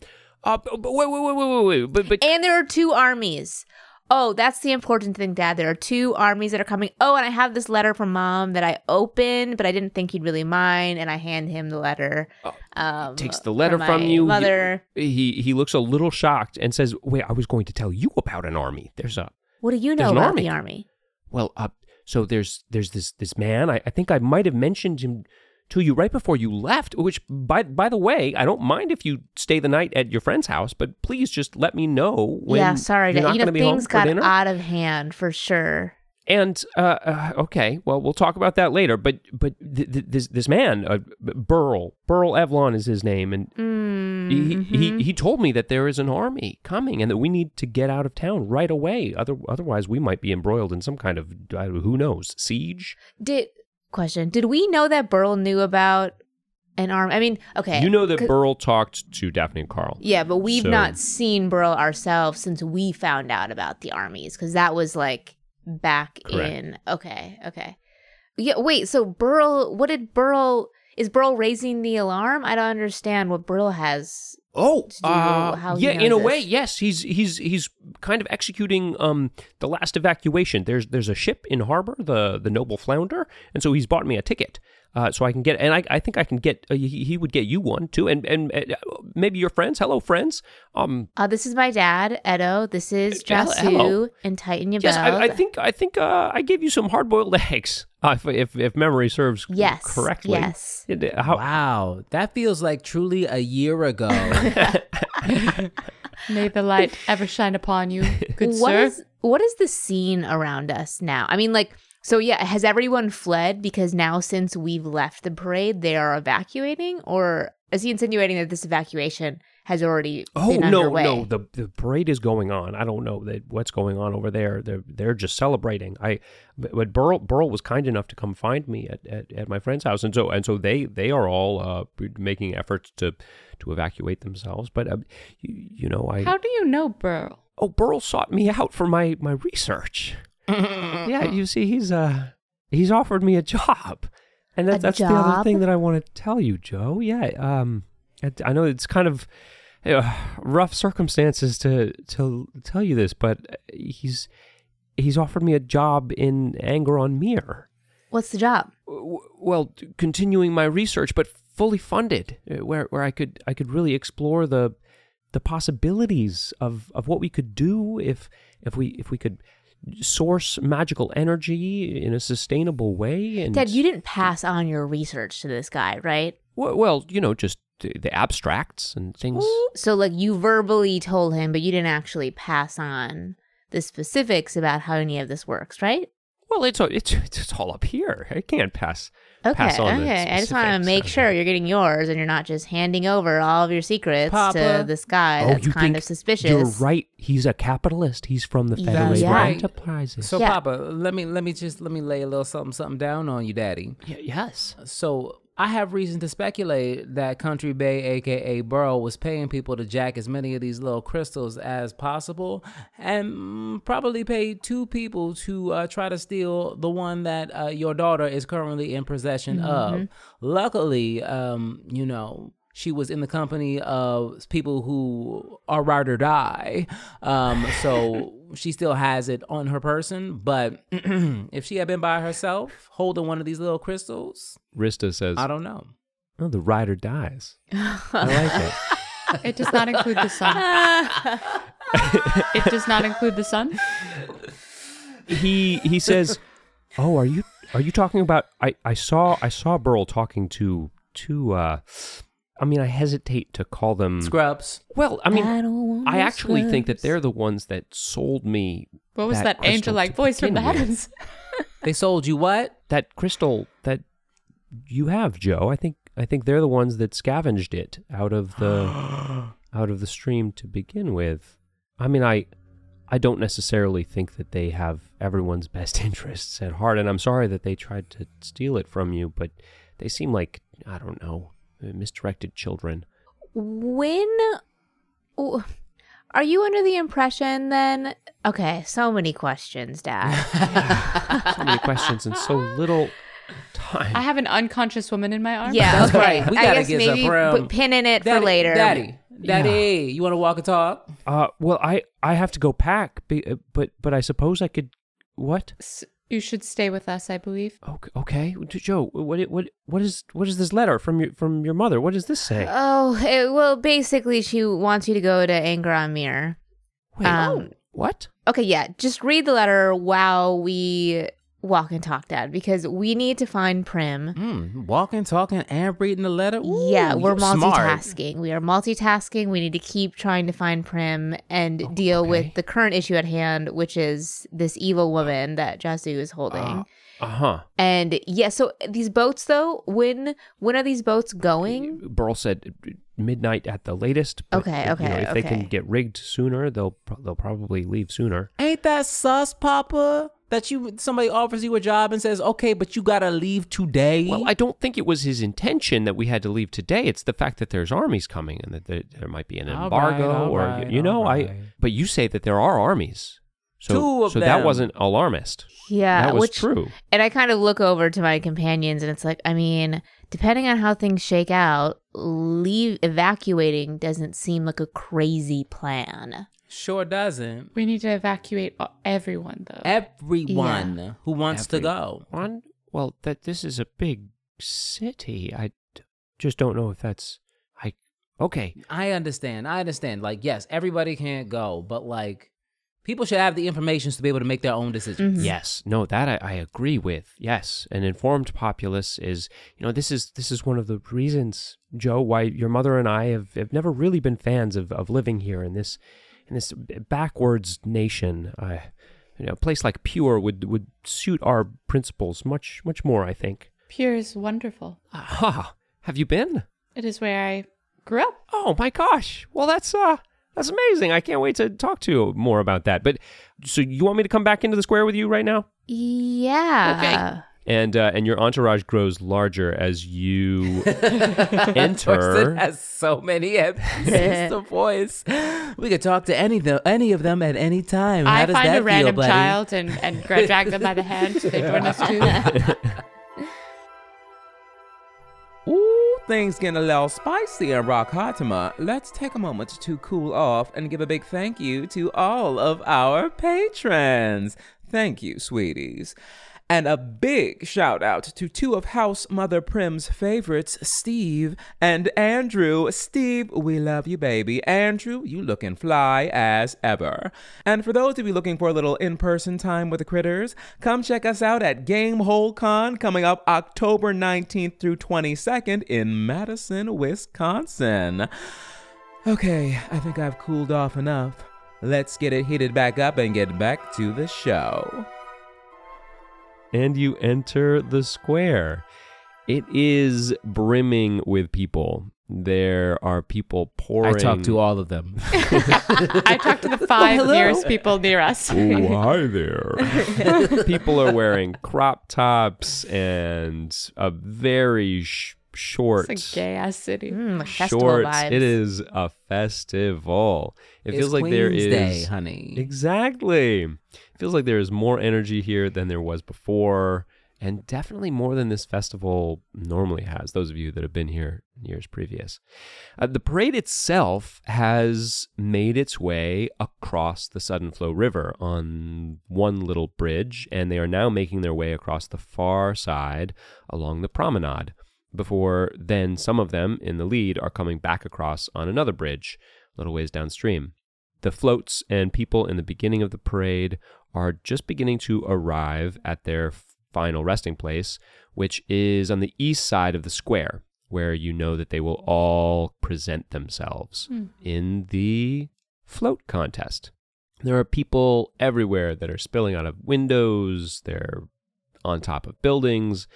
Uh. but Wait. Wait. Wait. Wait. Wait. Wait. But. but and there are two armies. Oh, that's the important thing, Dad. There are two armies that are coming. Oh, and I have this letter from Mom that I opened, but I didn't think he'd really mind, and I hand him the letter. Um, takes the letter my from you. Mother, He he looks a little shocked and says, "Wait, I was going to tell you about an army. There's a what do you know about army. the army? well. Uh. So there's there's this this man. I, I think I might have mentioned him to you right before you left. Which by by the way, I don't mind if you stay the night at your friend's house, but please just let me know when. yeah, sorry, you're not You know, be things got dinner. out of hand for sure. And uh, uh, okay, well, we'll talk about that later. But but th- th- this this man, uh, Burl Burl Evlon is his name, and Mm, he, he he told me that there is an army coming, and that we need to get out of town right away. Other otherwise, we might be embroiled in some kind of who knows siege. Did question? Did we know that Burl knew about an army? I mean, okay, You know that Burl talked to Daphne and Carl. Yeah, but we've So- not seen Burl ourselves since we found out about the armies because that was like back Correct. in. Okay, okay. Yeah, wait. So Burl, what did Burl? is Burl raising the alarm? I don't understand what Burl has. Oh, uh, yeah. In a way, yes. He's he's he's kind of executing um the last evacuation. There's there's a ship in harbor, the the Noble Flounder, and so he's bought me a ticket. Uh, so I can get, and I, I think I can get. Uh, he, he would get you one too, and and uh, maybe your friends. Hello, friends. Um, Uh, this is my dad, Edo. This is hello- Jasoo and Tighten Your yes, Belt. I, I think I think uh, I gave you some hard boiled <laughs> eggs. Uh, if, if if memory serves Yes, correctly. yes. It- how- Wow, that feels like truly a year ago. <laughs> May the light ever shine upon you, good <laughs> What sir. is what is the scene around us now? I mean, like, so yeah, has everyone fled because now since we've left the parade, they are evacuating, or is he insinuating that this evacuation has already Oh been no, underway? no, the the parade is going on. I don't know that what's going on over there. They're they're just celebrating. I but, but Burl Burl was kind enough to come find me at, at, at my friend's house, and so and so they they are all uh, making efforts to to evacuate themselves. But uh, you, you know, I How do you know Burl? oh Burl sought me out for my my research. <laughs> yeah, you see, he's uh he's offered me a job, and A that's that's the other thing that I want to tell you, Jo. Yeah, um, I, I know it's kind of uh, rough circumstances to to tell you this, but he's he's offered me a job in Anger on Mere. What's the job? W- Well, continuing my research, but fully funded, uh, where where I could I could really explore the the possibilities of, of what we could do if if we if we could source magical energy in a sustainable way. And Dad, you didn't pass on your research to this guy, right? well, well, you know, just the, the abstracts and things. So, like, you verbally told him, but you didn't actually pass on the specifics about how any of this works, right? Well, it's it's it's all up here. I can't pass. Okay, pass on the okay. I just want to make sure you're getting yours and you're not just handing over all of your secrets Papa. to this guy. Oh, That's you kind think of suspicious. You're right. He's a capitalist. He's from the That's Federated right. Enterprises. so, Yeah. Papa, let me let me just let me lay a little something something down on you, Daddy. Y- yes. So I have reason to speculate that Country Bay, aka Burrow, was paying people to jack as many of these little crystals as possible, and mm, probably paid two people to uh, try to steal the one that uh, your daughter is currently in possession of. Luckily, um, you know. She was in the company of people who are ride or die. Um, so <laughs> she still has it on her person. But <clears throat> if she had been by herself holding one of these little crystals, Rista says, I don't know. "Oh, the rider dies." I <laughs> like it. It does not include the sun. it does not include the sun. he he says, "Oh, are you are you talking about? I I saw I saw Burl talking to to. uh I mean, I hesitate to call them. Scrubs. Well, I mean, I don't want I no actually think that they're the ones that sold me What was That that, angel-like voice from the begin heavens? <laughs> They sold you what? that crystal that you have, Jo. I think I think they're the ones that scavenged it out of the <gasps> out of the stream to begin with. I mean, I I don't necessarily think that they have everyone's <laughs> best interests at heart, and I'm sorry that they tried to steal it from you, but they seem like I don't know misdirected children. when w- are you under the impression then okay so many questions dad <laughs> So many questions and so little time. I have an unconscious woman in my arms. yeah That's okay. right. We i gotta guess get maybe some from- put pin in it Daddy, for later Daddy. Daddy, you want to walk and talk? Uh, well, I I have to go pack, uh, but but I suppose I could. What? S- You should stay with us, I believe. Okay, okay. Jo, what what what is what is this letter from your from your mother? What does this say? oh it, well basically she wants you to go to anger on mirror Wait, um, what? okay yeah just read the letter while we walk and talk dad because we need to find prim Mm, walking, talking, and reading the letter. Ooh, yeah, we're you're smart. multitasking. We are multitasking. We need to keep trying to find Prim and deal okay. with the current issue at hand, which is this evil woman that Jasoo is holding. Uh huh. and yeah, so these boats though, when when are these boats going? Burl said midnight at the latest. but, Okay, you know, okay, if they can get rigged sooner, they'll pro- they'll probably leave sooner. Ain't that sus, Papa? That you somebody offers you a job and says, "Okay, but you gotta leave today." Well, I don't think it was his intention that we had to leave today. It's the fact that there's armies coming and that there, there might be an All embargo, right, all or right, you know, all I. But you say that there are armies, so Two of so that wasn't alarmist. Yeah, that was which true. and I kind of look over to my companions and it's like, I mean, depending on how things shake out, leave evacuating doesn't seem like a crazy plan. Sure doesn't. We need to evacuate everyone, though. Everyone who wants to go. One, well, that this is a big city. I d- just don't know if that's. I okay. I understand. I understand. Like, yes, everybody can't go, but like, people should have the information to be able to make their own decisions. Mhm. Yes, no, that I, I agree with. Yes, an informed populace is, you know, this is this is one of the reasons, Joe, why your mother and I have, have never really been fans of, of living here in this in this backwards nation. Uh, you know, a place like Pure would would suit our principles much much more. I think. Pure is wonderful. Aha, have you been? It is where I grew up. Oh my gosh! Well, that's uh. That's amazing. I can't wait to talk to you more about that. But so you want me to come back into the square with you right now? Yeah. Okay and uh, and your entourage grows larger as you <laughs> Torsten enter. has so many episodes <laughs> to voice. We could talk to any of them, any of them at any time. How I does find that a random buddy? child and, and drag them by the hand they join us too. Things getting a little spicy in Rock Hatima. Let's take a moment to cool off and give a big thank you to all of our patrons. Thank you, sweeties. And a big shout out to two of House Mother Prim's favorites, Steve and Andrew. Steve, we love you, baby. Andrew, you looking fly as ever. And for those of you looking for a little in person time with the critters, come check us out at Gamehole Con coming up October 19th through 22nd in Madison, Wisconsin. Okay, I think I've cooled off enough. Let's get it heated back up and get back to the show. And you enter the square. It is brimming with people. There are people pouring. I talked to all of them. <laughs> <laughs> I talked to the five nearest people near us. Oh, hi there. <laughs> people are wearing crop tops and a very sh- short. It's a gay ass city. Mm, like festival shorts. It is a festival. It It's feels like there Queen's is Day, honey. Exactly. Feels like there is more energy here than there was before, and definitely more than this festival normally has. Those of you that have been here years previous. Uh, the parade itself has made its way across the Sudden Flow River on one little bridge, and they are now making their way across the far side along the promenade. Before then, some of them in the lead are coming back across on another bridge a little ways downstream. The floats and people in the beginning of the parade are just beginning to arrive at their final resting place, which is on the east side of the square, where you know that they will all present themselves hmm. in the float contest. There are people everywhere that are spilling out of windows, they're on top of buildings.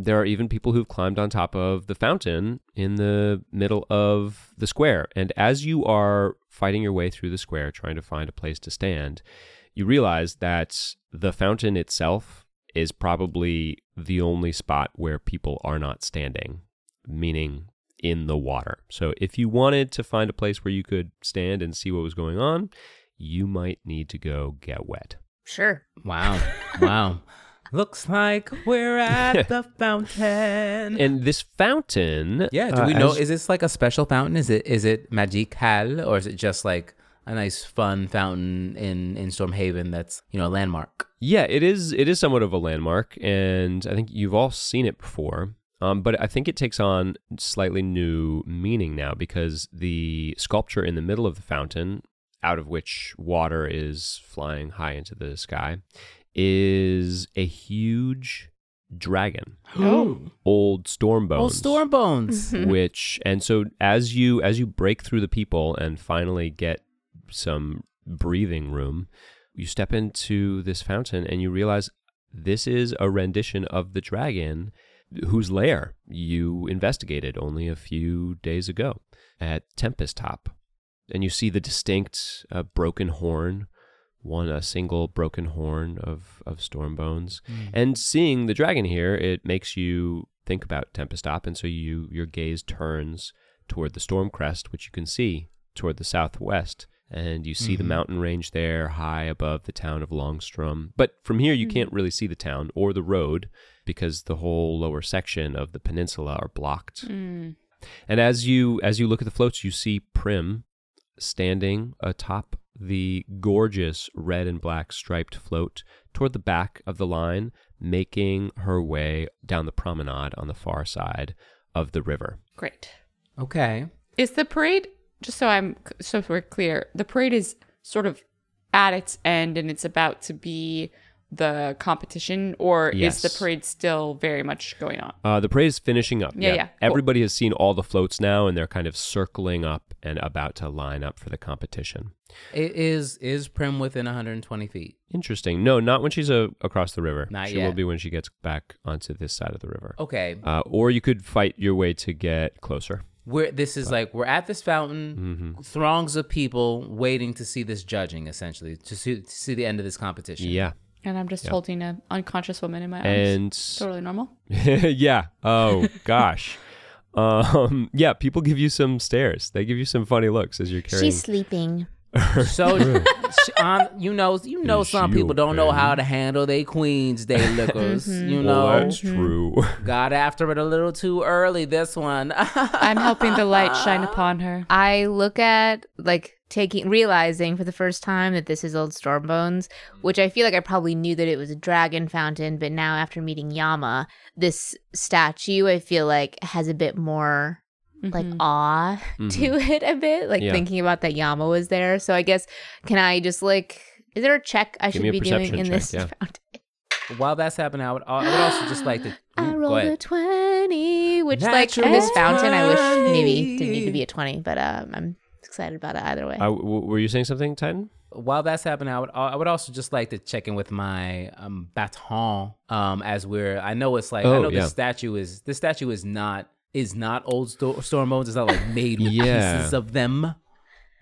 There are even people who've climbed on top of the fountain in the middle of the square. And as you are fighting your way through the square, trying to find a place to stand, you realize that the fountain itself is probably the only spot where people are not standing, meaning in the water. So if you wanted to find a place where you could stand and see what was going on, you might need to go get wet. Sure. Wow. Wow. <laughs> Looks like we're at <laughs> the fountain. And this fountain, yeah, do uh, we know as- is this like a special fountain? Is it is it magical or is it just like a nice fun fountain in in Stormhaven that's, you know, a landmark? Yeah, it is. It is somewhat of a landmark, and I think you've all seen it before. Um, but I think it takes on slightly new meaning now because the sculpture in the middle of the fountain, out of which water is flying high into the sky, is a huge dragon, <gasps> Oh. old Stormbones. Oh, storm bones. which and so as you as you break through the people and finally get some breathing room you step into this fountain and you realize this is a rendition of the dragon whose lair you investigated only a few days ago at Tempest Top. And you see the distinct uh, broken horn, one a single broken horn of of Stormbones. And seeing the dragon here, it makes you think about Tempest Top, and so you your gaze turns toward the Storm Crest, which you can see toward the southwest and you see the Mhm. mountain range there high above the town of Longstrom. But from here, you can't really see the town or the road because the whole lower section of the peninsula are blocked. Mm. And as you as you look at the floats, you see Prim standing atop the gorgeous red and black striped float toward the back of the line, making her way down the promenade on the far side of the river. Great. Okay. Is the parade just so I'm so we're clear? The parade is sort of at its end and it's about to be the competition, or is the parade still very much going on? Uh, the parade is finishing up. Yeah, yeah, cool. Everybody has seen all the floats now, and they're kind of circling up and about to line up for the competition. It is is Prim within 120 feet? Interesting. No, not when she's uh, across the river. Not she yet. will be when she gets back onto this side of the river. Okay. Uh, or you could fight your way to get closer. We're this is like we're at this fountain, hmm throngs of people waiting to see this judging, essentially to see to see the end of this competition. Yeah. And I'm just Yeah. holding an unconscious woman in my arms. And totally normal. <laughs> yeah. Oh gosh. <laughs> um. Yeah. People give you some stares. They give you some funny looks as you're carrying. She's sleeping. <laughs> So, um, you know, you know, Is some she people don't know how to handle their Queens Day liquors. <laughs> You well, know, that's true. <laughs> got after it a little too early. This one. I'm helping the light shine upon her. I look at like taking realizing for the first time that this is old Stormbones, which I feel like I probably knew that it was a dragon fountain, but now after meeting Yama, this statue I feel like has a bit more like Mhm. awe <laughs> to it a bit, like Yeah. thinking about that Yama was there. So I guess can I just like is there a check I Give should be doing perception in check, this yeah. fountain? While that's happening, I would, I would also just like to. I Ooh, go rolled a twenty, which like for Natural this fountain, I wish maybe didn't need to be a twenty, but um, I'm excited about it either way. Uh, w- were you saying something, Titan? While that's happening, I would I would also just like to check in with my um, baton. Um, as we're I know it's like I Oh, know yeah. the statue is the statue is not is not old Sto- storm modes. It's not like made with Yeah. pieces of them,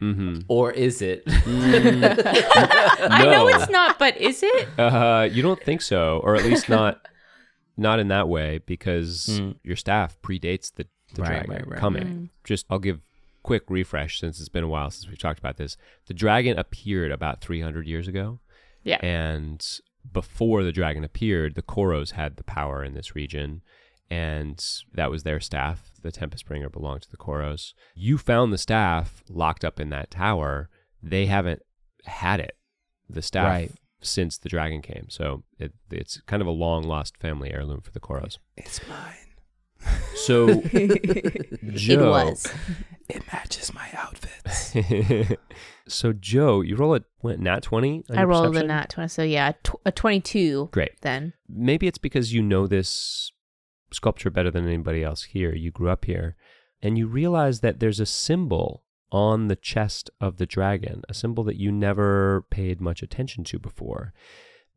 Mm-hmm. or is it? <laughs> I know it's not, but is it? Uh, you don't think so, or at least not, <laughs> not in that way, because Mm. your staff predates the, the Right, dragon right, right. coming. Just, I'll give quick refresh since it's been a while since we talked about this. The dragon appeared about 300 years ago, Yeah. and before the dragon appeared, the Koros had the power in this region, and that was their staff. The Tempest Bringer belonged to the Koros. You found the staff locked up in that tower. They haven't had it, the staff, Right. since the dragon came. So it, it's kind of a long lost family heirloom for the Koros. it's mine. So <laughs> it Jo, was. It matches my outfits. <laughs> so Jo, you roll a what, nat twenty. I rolled a nat twenty, so yeah, tw- a twenty-two. Great. Then maybe it's because you know this sculpture better than anybody else here. You grew up here, and you realize that there's a symbol on the chest of the dragon, a symbol that you never paid much attention to before.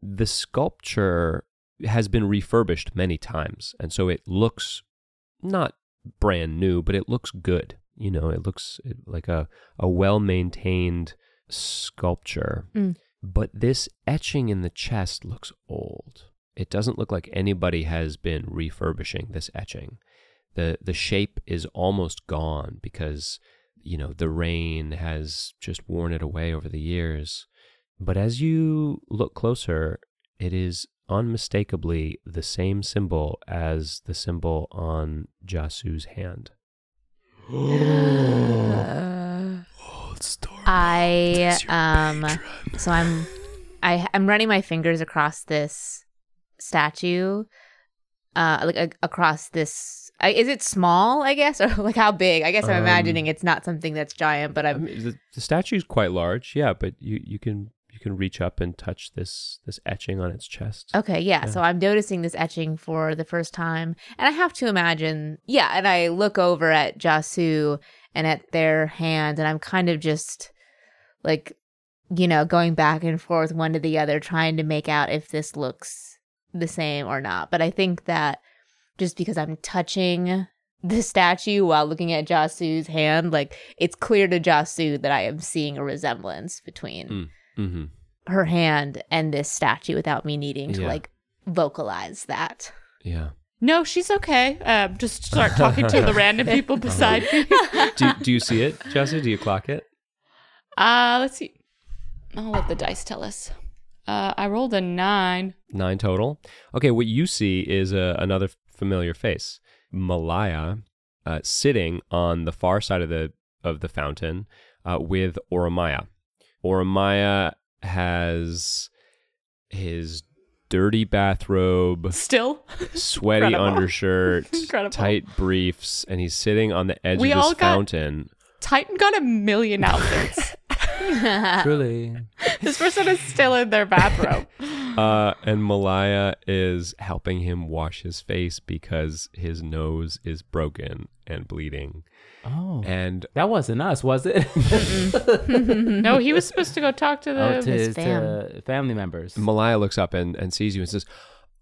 The sculpture has been refurbished many times, and so it looks not brand new, but it looks good. You know, it looks like a, a well maintained sculpture. Mm. But this etching in the chest looks old. It doesn't look like anybody has been refurbishing this etching. The the shape is almost gone because you know the rain has just worn it away over the years. But as you look closer, it is unmistakably the same symbol as the symbol on Jasoo's hand. I <gasps> um, so I'm I I'm running my fingers across this statue, uh, like a, across this. I, is it small? I guess, <laughs> or like how big? I guess I'm Um, imagining it's not something that's giant, but I I'm mean, the, the statue is quite large, yeah, but you, you can you can reach up and touch this this etching on its chest. Okay, yeah. Yeah. So I'm noticing this etching for the first time. And I have to imagine, yeah. And I look over at Jasoo and at their hand, and I'm kind of just like, you know, going back and forth one to the other, trying to make out if this looks the same or not. But I think that just because I'm touching the statue while looking at Jasoo's hand, like it's clear to Jasoo that I am seeing a resemblance between Mm. Mm-hmm. her hand and this statue without me needing to Yeah. like vocalize that. Yeah. No, she's okay. Um, just start talking to the random <laughs> people beside me. <laughs> Do do you see it, Jesse? Do you clock it? Uh, let's see. I'll let the dice tell us. Uh, I rolled a nine. Nine total. Okay, what you see is uh, another familiar face, Malaya, uh, sitting on the far side of the of the fountain uh, with Oramaya. Oramaya has his dirty bathrobe, Still, sweaty Incredible. undershirt, <laughs> Incredible. tight briefs, and he's sitting on the edge We of this all got- fountain. Titan got a million outfits. <laughs> Truly. <laughs> this person is still in their bathrobe. <laughs> Uh, and Malaya is helping him wash his face because his nose is broken and bleeding. Oh. And That wasn't us, was it? <laughs> no, he was supposed to go talk to the. oh, to, his fam. to family members. Malaya looks up and, and sees you and says,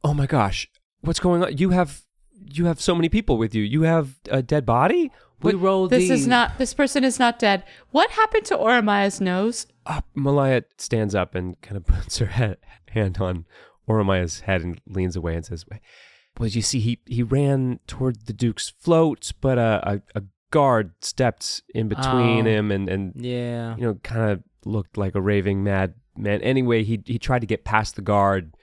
"Oh my gosh, what's going on? You have you have so many people with you. You have a dead body." We rolled this is not. This person is not dead. What happened to Oramaya's nose? Uh, Malaya stands up and kind of <laughs> puts her head, hand on Oramaya's head and leans away and says, "Well, you see, he he ran toward the Duke's float, but uh, a a guard stepped in between Oh. him and and Yeah. you know kind of looked like a raving mad man. Anyway, he he tried to get past the guard."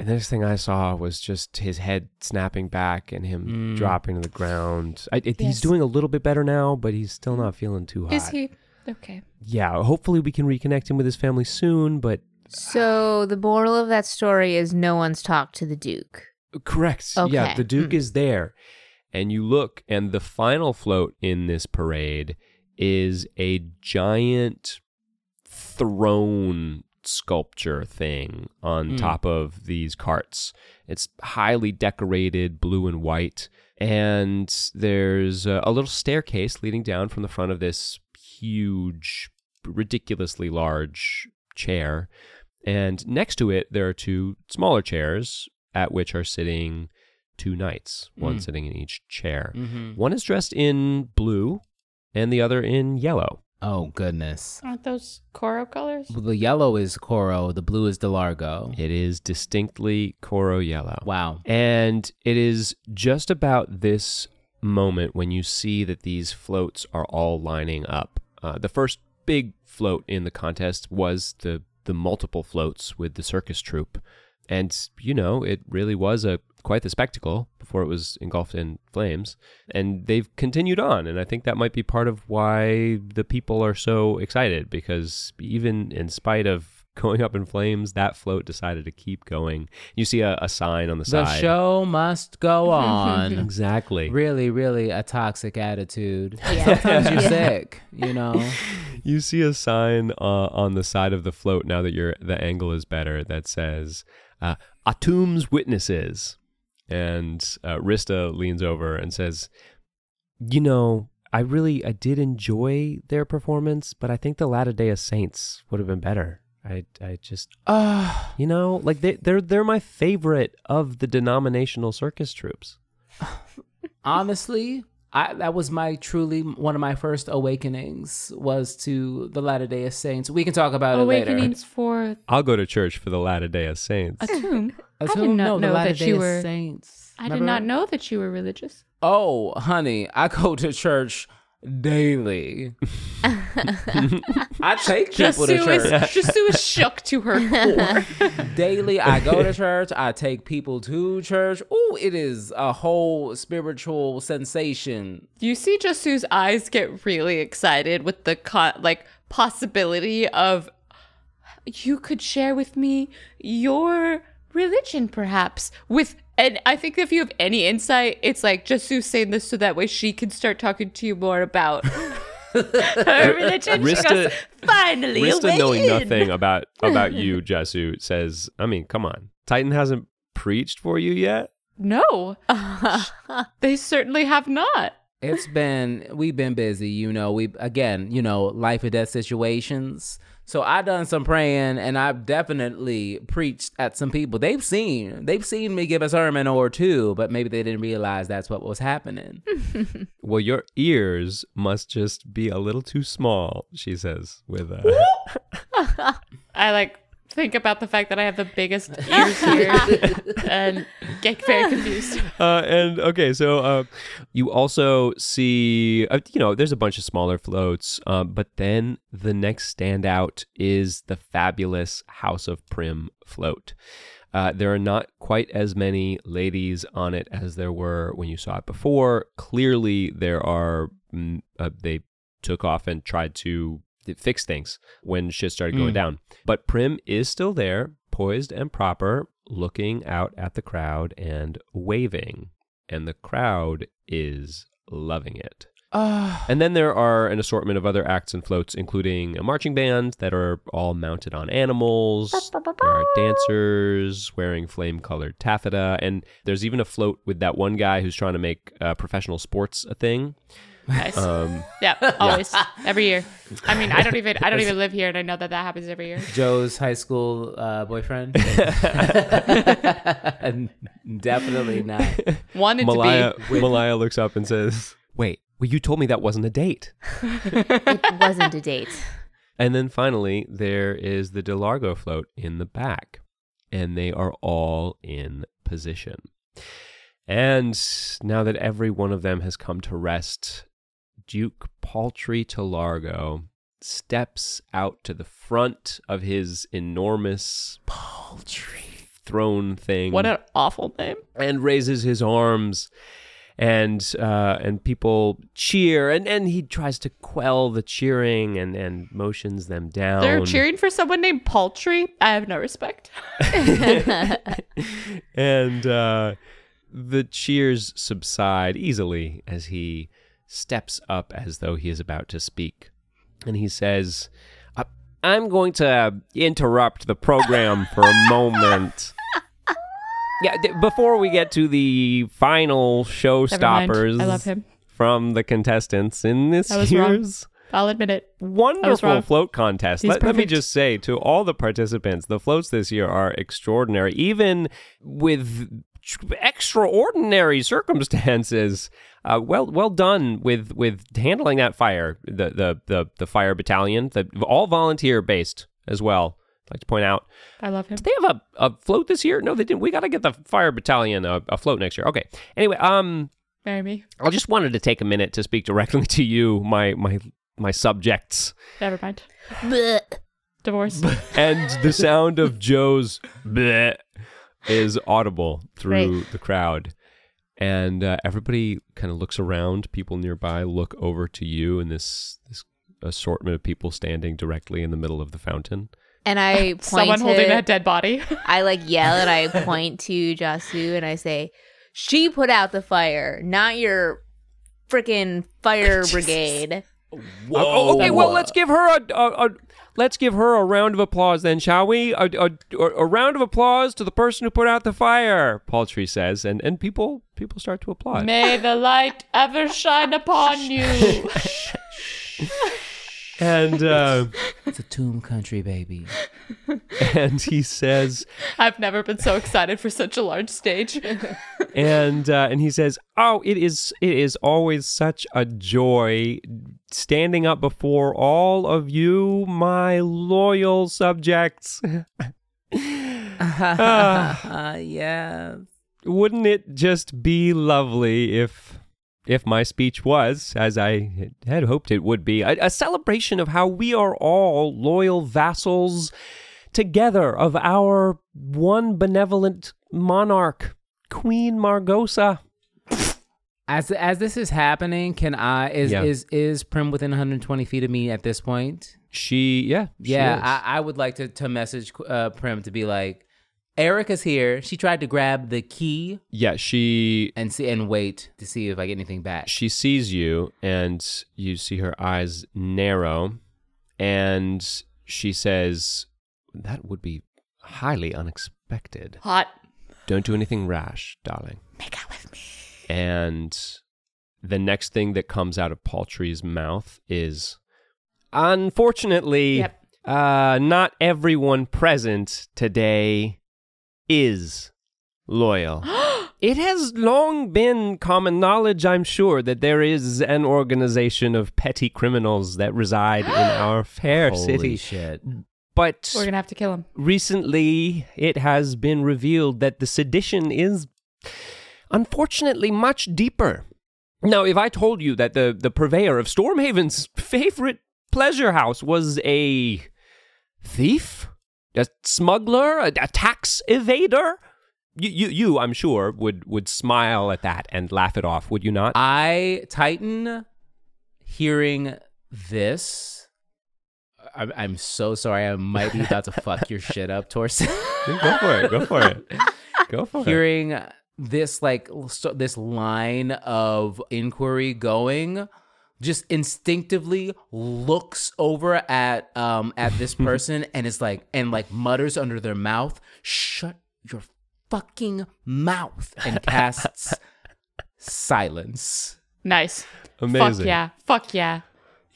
And the next thing I saw was just his head snapping back and him Mm. dropping to the ground. I, it, He's doing a little bit better now, but he's still not feeling too hot. Is he okay? Yeah, hopefully we can reconnect him with his family soon, but So the moral of that story is no one's talked to the Duke. Correct. Yeah, the Duke Mm. is there. And you look, and the final float in this parade is a giant throne sculpture thing on Mm. top of these carts. It's highly decorated, blue and white. And there's a, a little staircase leading down from the front of this huge, ridiculously large chair. And next to it, there are two smaller chairs at which are sitting two knights, one Mm. sitting in each chair. hmm One is dressed in blue and the other in yellow. Oh, goodness. Aren't those Coro colors? Well, the yellow is Coro, the blue is Delargo. It is distinctly Coro yellow. Wow. And it is just about this moment when you see that these floats are all lining up. Uh, the first big float in the contest was the the multiple floats with the circus troupe, and you know it really was a quite the spectacle before it was engulfed in flames. And they've continued on, and I think that might be part of why the people are so excited because even in spite of <laughs> going up in flames, that float decided to keep going. You see a, a sign on the, The side. The show must go <laughs> on. Exactly. really, really a toxic attitude. Yeah. <laughs> Sometimes you're Yeah. sick, you know. You see a sign uh, on the side of the float now that your the angle is better that says uh, "Atum's witnesses," and uh, Rista leans over and says, "You know, I really I did enjoy their performance, but I think the Latter Day Saints would have been better. I I just Uh, <sighs> you know like they they're they're my favorite of the denominational circus troops. <sighs> honestly, I that was my truly one of my first awakenings was to the Latter Day Saints. We can talk about it later. Awakenings for I'll go to church for the Latter Day Saints. a tomb. I did not No, know that you were. Saints. I did not know that you were religious. Oh, honey, I go to church daily. <laughs> I take people to church. is, Jasoo is shook to her core. <laughs> daily. I go to church. I take people to church. Ooh, it is a whole spiritual sensation. you see Jasoo's eyes get really excited with the co- like possibility of you could share with me your religion perhaps with and I think if you have any insight, it's like Jasoo saying this so that way she can start talking to you more about <laughs> her uh, uh, religion. she Rista- goes, finally, Rista a knowing win." nothing about <laughs> about you, Jasoo, says, I mean, come on. Titan hasn't preached for you yet? No, <laughs> they certainly have not. It's been we've been busy, you know. We again, you know, life or death situations. So I done some praying, and I've definitely preached at some people. They've seen they've seen me give a sermon or two, but maybe they didn't realize that's what was happening. <laughs> Well, your ears must just be a little too small, she says, with uh, a <laughs> I like think about the fact that I have the biggest <laughs> ears here and get very confused. <laughs> Uh, and okay, so uh, you also see, uh, you know, there's a bunch of smaller floats, um, but then the next standout is the fabulous House of Prim float. Uh, there are not quite as many ladies on it as there were when you saw it before. Clearly, there are, mm, uh, they took off and tried to fix things when shit started going Mm. down. But Prim is still there, poised and proper, looking out at the crowd and waving. And the crowd is loving it. Ah. And then there are an assortment of other acts and floats, including a marching band that are all mounted on animals. There are dancers wearing flame colored taffeta. And there's even a float with that one guy who's trying to make uh, professional sports a thing. Nice. Um, <laughs> yeah, always, every year. I mean, I don't even I don't <laughs> even live here, and I know that that happens every year. Jo's high school uh, boyfriend? <laughs> Definitely not. Wanted Malaya, to be. Malaya looks up and says, Wait, well, you told me that wasn't a date. It wasn't a date. And then finally, there is the DeLargo float in the back, and they are all in position. And now that every one of them has come to rest, Duke Paltry de Largo steps out to the front of his enormous paltry throne thing What an awful name. and raises his arms and uh, and people cheer and, and he tries to quell the cheering and, and motions them down. They're cheering for someone named Paltry. I have no respect. <laughs> and uh, the cheers subside easily as he steps up as though he is about to speak. And he says, "I- I'm going to uh, interrupt the program for a moment. <laughs> Yeah, d- before we get to the final showstoppers I love him. from the contestants in this year's I'll admit it. wonderful float contest. Let, let me just say to all the participants, the floats this year are extraordinary, even with extraordinary circumstances. Uh, well, well done with with handling that fire. The the the, the fire battalion, the all volunteer based as well. I'd like to point out. I love him. Did they have a, a float this year? No, they didn't. We got to get the fire battalion a, a float next year. Okay. Anyway, um, Marry me. I just wanted to take a minute to speak directly to you, my my my subjects. Never mind. Blech. Divorce. <laughs> and the sound of Jo's bleh is audible through Great. the crowd. And uh, everybody kind of looks around. People nearby look over to you and this this assortment of people standing directly in the middle of the fountain. And I <laughs> point Someone to, holding that dead body. I like yell and I <laughs> point to Jasoo and I say, "She put out the fire, not your freaking fire <laughs> brigade." Whoa! Oh, okay, well let's give her a, a, a let's give her a round of applause then, shall we? A, a, a round of applause to the person who put out the fire. Paltry says, and and people people start to applaud. May the light ever shine upon you. <laughs> And uh, It's a tomb country, baby. and he says, I've never been so excited for such a large stage. and uh, and he says, "Oh, it is it is always such a joy standing up before all of you, my loyal subjects. <laughs> <laughs> Uh, yeah. Wouldn't it just be lovely if if my speech was, as I had hoped it would be, a, a celebration of how we are all loyal vassals together of our one benevolent monarch, Queen Margosa." As as this is happening, can I is Yeah. is is Prim within 120 feet of me at this point? She, yeah, she yeah, is. I, I would like to to message uh, Prim to be like, Eryka's here. She tried to grab the key yeah, she and see and wait to see if I get anything back. she sees you and you see her eyes narrow and she says that would be highly unexpected Hot. don't do anything rash darling Make out with me. and the next thing that comes out of paltry's mouth is unfortunately Yep. uh not everyone present today is loyal <gasps> It has long been common knowledge, I'm sure, that there is an organization of petty criminals that reside in <gasps> our fair Holy city. shit! but We're gonna have to kill him. recently it has been revealed that the sedition is unfortunately much deeper. Now, if I told you that the, the purveyor of Stormhaven's <laughs> favorite pleasure house was a thief, a smuggler, a, a tax evader, you, you, you, I'm sure, would, would smile at that and laugh it off, would you not? I Titan hearing this. I'm, I'm so sorry. I might be about to <laughs> fuck your shit up, Torsten. go for it. Go for it. <laughs> Go for it. hearing this like so, this line of inquiry going just instinctively looks over at um at this <laughs> person and is like and like mutters under their mouth shut your fucking mouth and casts <laughs> silence Nice. Amazing. Fuck yeah. Fuck yeah.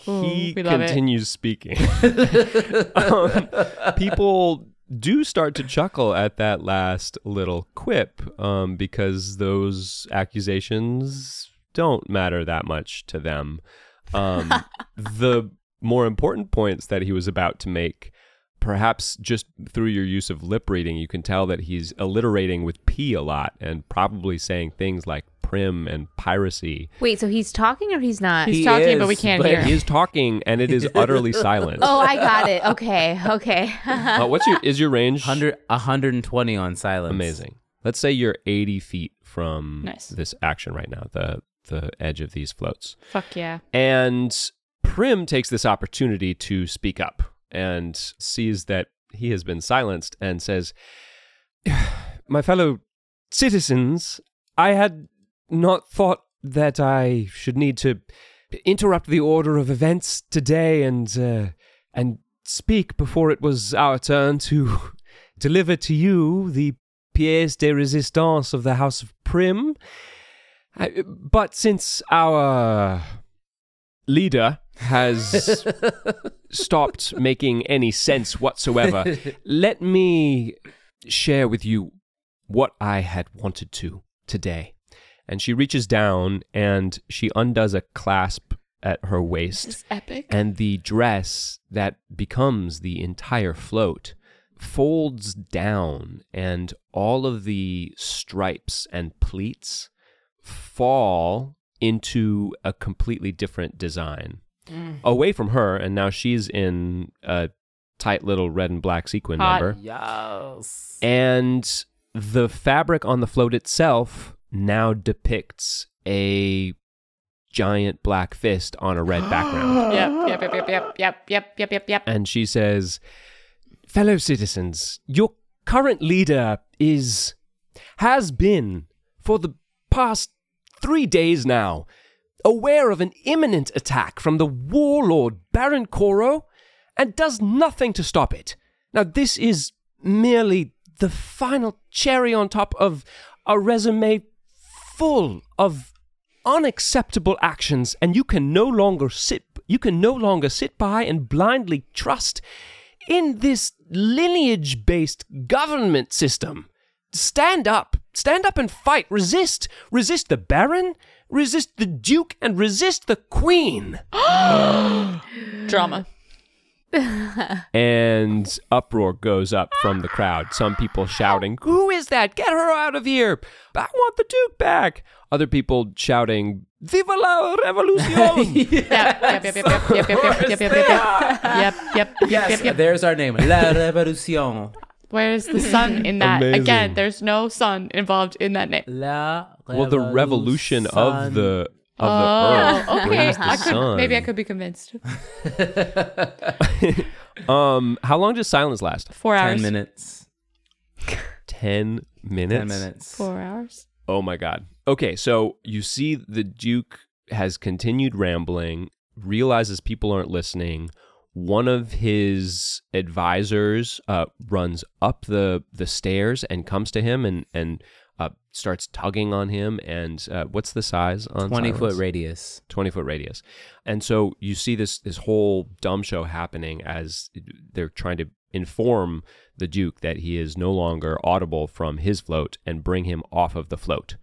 Ooh, he we love it. continues speaking. <laughs> um, people do start to chuckle at that last little quip um, because those accusations don't matter that much to them. Um, <laughs> the more important points that he was about to make, perhaps just through your use of lip reading, you can tell that he's alliterating with P a lot and probably saying things like prim and piracy. Wait, so he's talking or he's not? He's He talking, but we can't but hear. He is talking and it is utterly <laughs> silent. oh, I got it. Okay, okay. Uh, what's your is your range? 100 120 on silence Amazing. Let's say you're 80 feet from Nice. this action right now, the the edge of these floats, Fuck yeah. and Prim takes this opportunity to speak up and sees that he has been silenced and says, <sighs> "My fellow citizens, I had not thought that I should need to interrupt the order of events today and uh, and speak before it was our turn to <laughs> deliver to you the pièce de résistance of the House of Prim. But since our leader has <laughs> stopped making any sense whatsoever, <laughs> let me share with you what I had wanted to today. And she reaches down and she undoes a clasp at her waist This is epic. and the dress that becomes the entire float folds down and all of the stripes and pleats fall into a completely different design mm. away from her and now she's in a tight little red and black sequin Hot. number yes and the fabric on the float itself now depicts a giant black fist on a red <gasps> background yep, yep, yep, yep, yep, yep, yep, yep, yep. and she says, Fellow citizens, your current leader is, has been, for the past three days now, aware of an imminent attack from the warlord Baron Koro and does nothing to stop it. Now, this is merely the final cherry on top of a resume full of unacceptable actions and you can no longer sit you can no longer sit by and blindly trust in this lineage based government system stand up stand up and fight resist resist the baron resist the duke and resist the queen Drama. and uproar goes up from the crowd. Some people shouting, Who is that? Get her out of here! I want the Duke back! Other people shouting, Viva la revolucion! Yep, yep, yep, yep, yep, yep, yep, yep, yep, yep, yep, yep, yep, yep, yes yep, yep. there's our name la revolution Where's the sun <laughs> in that? Amazing. Again, there's no sun involved in that name. la well, the revolution of the of the earth Oh, okay. the I could, sun. maybe I could be convinced. <laughs> <laughs> Um, how long does silence last? Four hours. 10 minutes Ten minutes. 10 minutes Four hours. Oh my god. Okay, so you see the Duke has continued rambling, realizes people aren't listening. One of his advisors uh, runs up the the stairs and comes to him and and uh, starts tugging on him. And uh, what's the size on 20 foot radius 20 foot radius. And so you see this this whole dumb show happening as they're trying to inform the Duke that he is no longer audible from his float and bring him off of the float.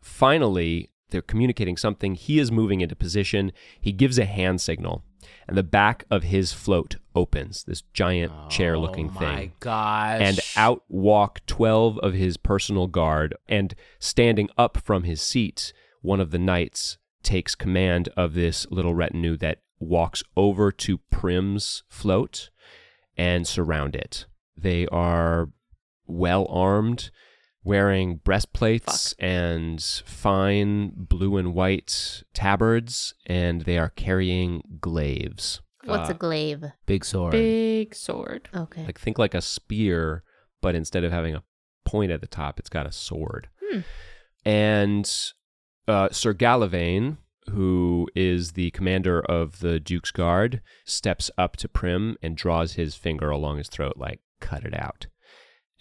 Finally, they're communicating something. He is moving into position. He gives a hand signal, and the back of his float opens. This giant chair-looking oh thing my gosh. and out walk 12 of his personal guard and standing up from his seat one of the knights takes command of this little retinue that walks over to prim's float and surround it they are well armed wearing breastplates and fine blue and white tabards and they are carrying glaives What's a Uh, glaive? big sword. Big sword. Okay. like think like a spear, but instead of having a point at the top, it's got a sword. Hmm. And uh, Sir Galavain, who is the commander of the Duke's Guard, steps up to Prim and draws his finger along his throat, like cut it out.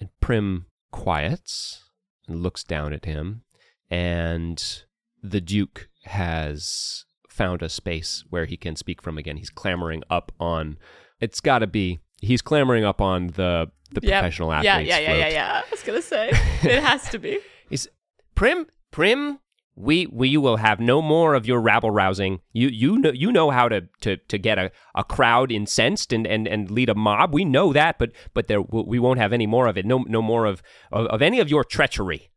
And Prim quiets and looks down at him, and the Duke has found a space where he can speak from again. He's clambering up on. It's got to be. He's clambering up on the the Yep. professional Yeah, athletes. yeah, yeah, yeah, float. yeah. I was gonna say <laughs> it has to be. He's Prim, Prim. We we will have no more of your rabble rousing. You you know you know how to to, to get a, a crowd incensed and, and, and lead a mob. We know that, but but there we won't have any more of it. No no more of of, of any of your treachery.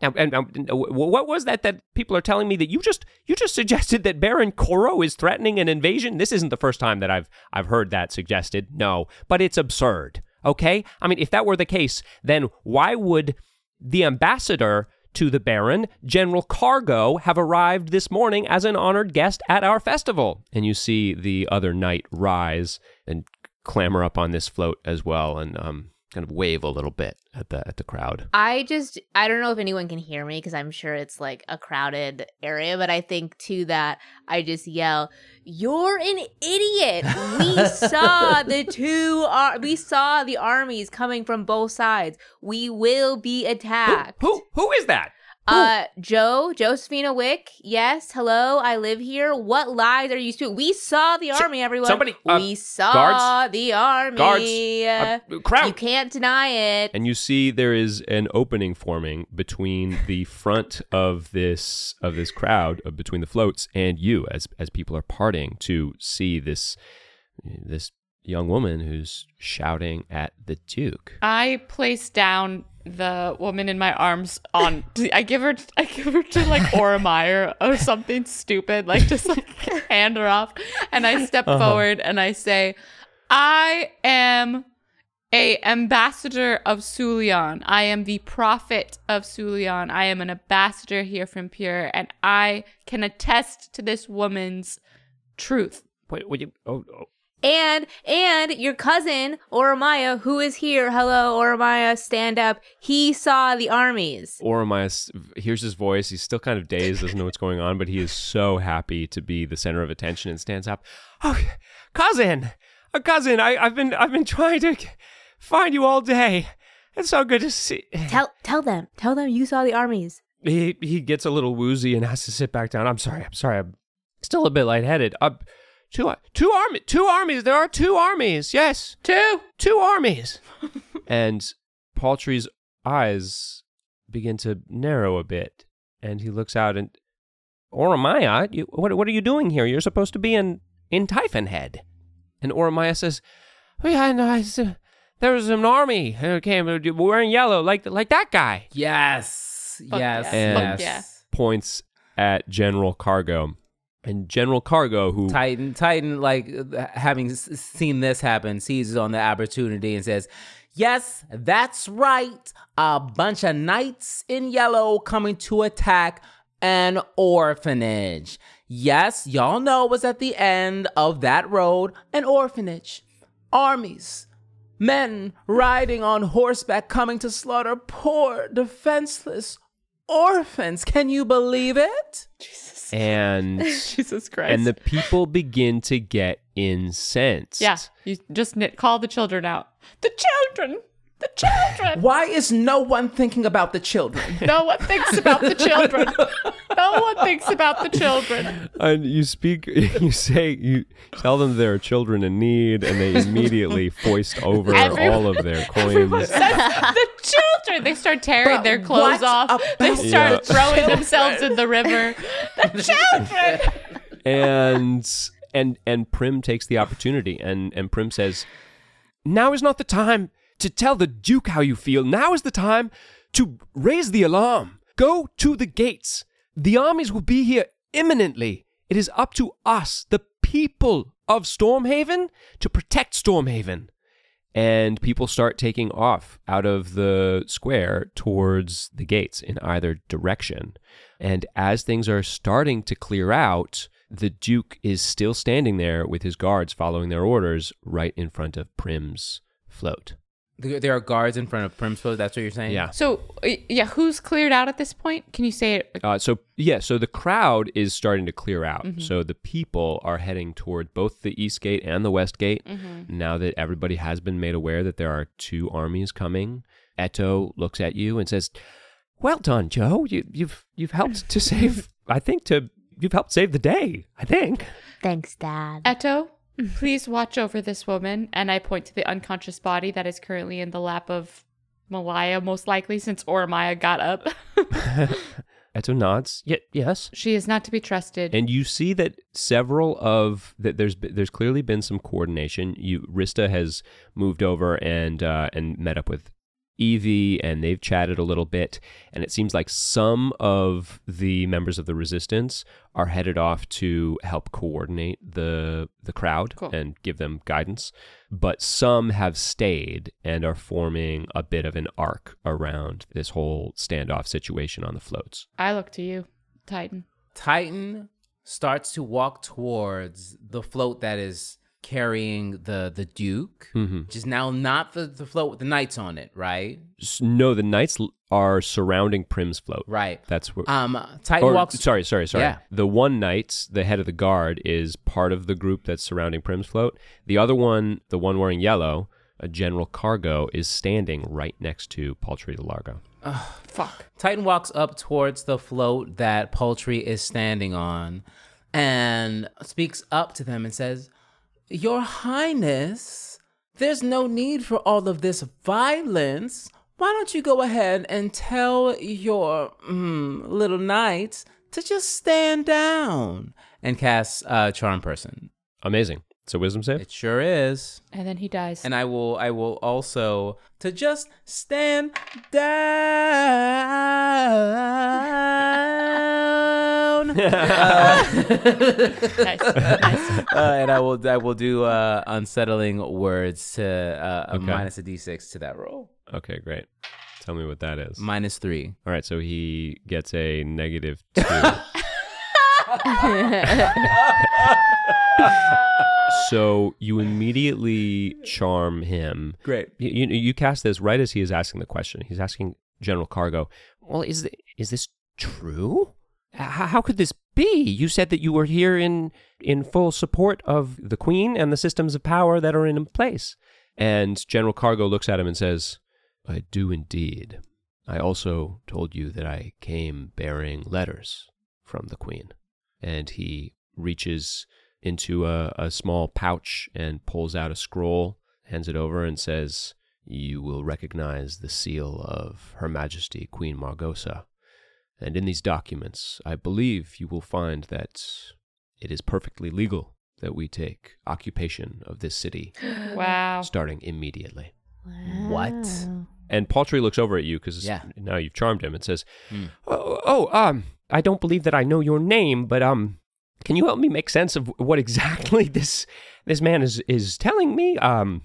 Now, and, and, what was that that people are telling me that you just you just <laughs> suggested that Baron Koro is threatening an invasion? This isn't the first time that I've I've heard that suggested. No, but it's absurd. Okay, I mean, if that were the case, then why would the ambassador to the Baron, General Kargo, have arrived this morning as an honored guest at our festival? And you see the other knight rise and clamber up on this float as well, and um, kind of wave a little bit at the at the crowd. I just I don't know if anyone can hear me because I'm sure it's like a crowded area, but I think to that I just yell, "You're an idiot! We <laughs> saw the two ar- we saw the armies coming from both sides. We will be attacked." Who who is that? Uh, Jo, Josephina Wick. Yes, hello. I live here. What lies are you speaking? We saw the army, everyone. somebody, uh, we saw guards? the army. Guards, Uh, Uh, crowd. you can't deny it. and you see there is an opening forming between the front of this of this crowd uh, between the floats and you as as people are parting to see this this young woman who's shouting at the duke I place down the woman in my arms on. I give her. I give her to like Ormeyer or something stupid, like just like hand her off, and I step uh-huh. forward and I say, "I am." A ambassador of Sulion. I am the prophet of Sulion. I am an ambassador here from Pure, and I can attest to this woman's truth. Wait, would you oh, oh And and your cousin Oromaya, who is here. Hello, Oromaya, stand up. He saw the armies. Oromaius hears his voice. He's still kind of dazed, doesn't know what's going on, but he is so happy to be the center of attention and stands up. Oh, cousin, uh, cousin, I, I've been I've been trying to find you all day. It's so good to see. Tell tell them. Tell them you saw the armies. He he gets a little woozy and has to sit back down. I'm sorry. I'm sorry. I'm still a bit lightheaded. Uh, two two army two armies. There are two armies. Yes, Two. two armies. <laughs> and Paltry's eyes begin to narrow a bit, and he looks out and, Oromaya, you, what what are you doing here? You're supposed to be in in Typhon Head. And Oromaya says, "Oh yeah, no, I s- there was an army who came wearing yellow, like like that guy." Yes. Fuck yes. yeah. And yes. Fuck yeah. points at General Kargo, and General Kargo, who Titan, Titan, like having seen this happen, seizes on the opportunity and says, "Yes, that's right. A bunch of knights in yellow coming to attack an orphanage. Yes, y'all know what's at the end of that road, an orphanage. Armies." Men riding on horseback coming to slaughter poor, defenseless orphans. Can you believe it? <laughs> and Jesus Christ. and the people begin to get incensed. yeah, you just knit, call the children out. The children. The children. Why is no one thinking about the children? No one thinks about the children. No one thinks about the children. And you speak, <laughs> you say, you tell them there are children in need, and they immediately foist over Everyone- all of their <laughs> coins. the children. They start tearing But their clothes off. They start the throwing themselves in the river. The <laughs> children. and and and Prim takes the opportunity and and Prim says, "Now is not the time to tell the duke how you feel. Now is the time to raise the alarm. Go to the gates. The armies will be here imminently. It is up to us, the people of Stormhaven, to protect Stormhaven." And people start taking off out of the square towards the gates in either direction. And as things are starting to clear out, the Duke is still standing there with his guards following their orders right in front of Prim's float. There, there are guards in front of Primspo. That's what you're saying? Yeah. So, yeah, who's cleared out at this point? Can you say it? Uh, so, yeah, so the crowd is starting to clear out. So the people are heading toward both the East Gate and the West Gate now that everybody has been made aware that there are two armies coming. Eto looks at you and says, Well done, Jo. You, you've you've helped to <laughs> save. I think to you've helped save the day. I think. Thanks, Dad. Eto, please watch over this woman. And I point to the unconscious body that is currently in the lap of Malaya, most likely, since Ormaya got up. Eto nods. Yeah, yes. she is not to be trusted. And you see that several of that there's there's clearly been some coordination. You Rista has moved over and uh, and met up with Evie, and they've chatted a little bit. And it seems like some of the members of the resistance are headed off to help coordinate the the crowd Cool. and give them guidance. But some have stayed and are forming a bit of an arc around this whole standoff situation on the floats. I look to you, Titan. Titan starts to walk towards the float that is carrying the the Duke, Mhm. which is now not the, the float with the knights on it, right? No, the knights are surrounding Prim's float. Right. That's where. Um, Titan or, walks. sorry, sorry, sorry. Yeah. The one knight, the head of the guard, is part of the group that's surrounding Prim's float. The other one, the one wearing yellow, a General Kargo, is standing right next to Paltry de Largo. Fuck. Titan walks up towards the float that Paltry is standing on and speaks up to them and says, Your Highness, there's no need for all of this violence. Why don't you go ahead and tell your mm, little knights to just stand down and cast uh, Charm Person? Amazing. It's a wisdom save. It sure is. And then he dies. And I will I will also to just stand down. <laughs> nice. nice. <laughs> uh, and I will I will do uh, unsettling words to uh, a Okay. minus a d6 to that roll. Okay, great. Tell me what that is. Minus three. All right, so he gets a negative <laughs> two. so you immediately charm him. Great. You, you you cast this right as he is asking the question. He's asking General Kargo, "Well, is th- is this true? How could this be? You said that you were here in in full support of the Queen and the systems of power that are in place." And General Kargo looks at him and says, "I do indeed. I also told you that I came bearing letters from the Queen." And he reaches into a, a small pouch and pulls out a scroll, hands it over, and says, You will recognize the seal of Her Majesty Queen Margosa. And in these documents, I believe you will find that it is perfectly legal that we take occupation of this city <gasps> Wow. starting immediately. What? And Paltry looks over at you because Yeah. now you've charmed him and says, Hmm. oh, "Oh, um, I don't believe that I know your name, but um, can you help me make sense of what exactly <laughs> this this man is is telling me? Um,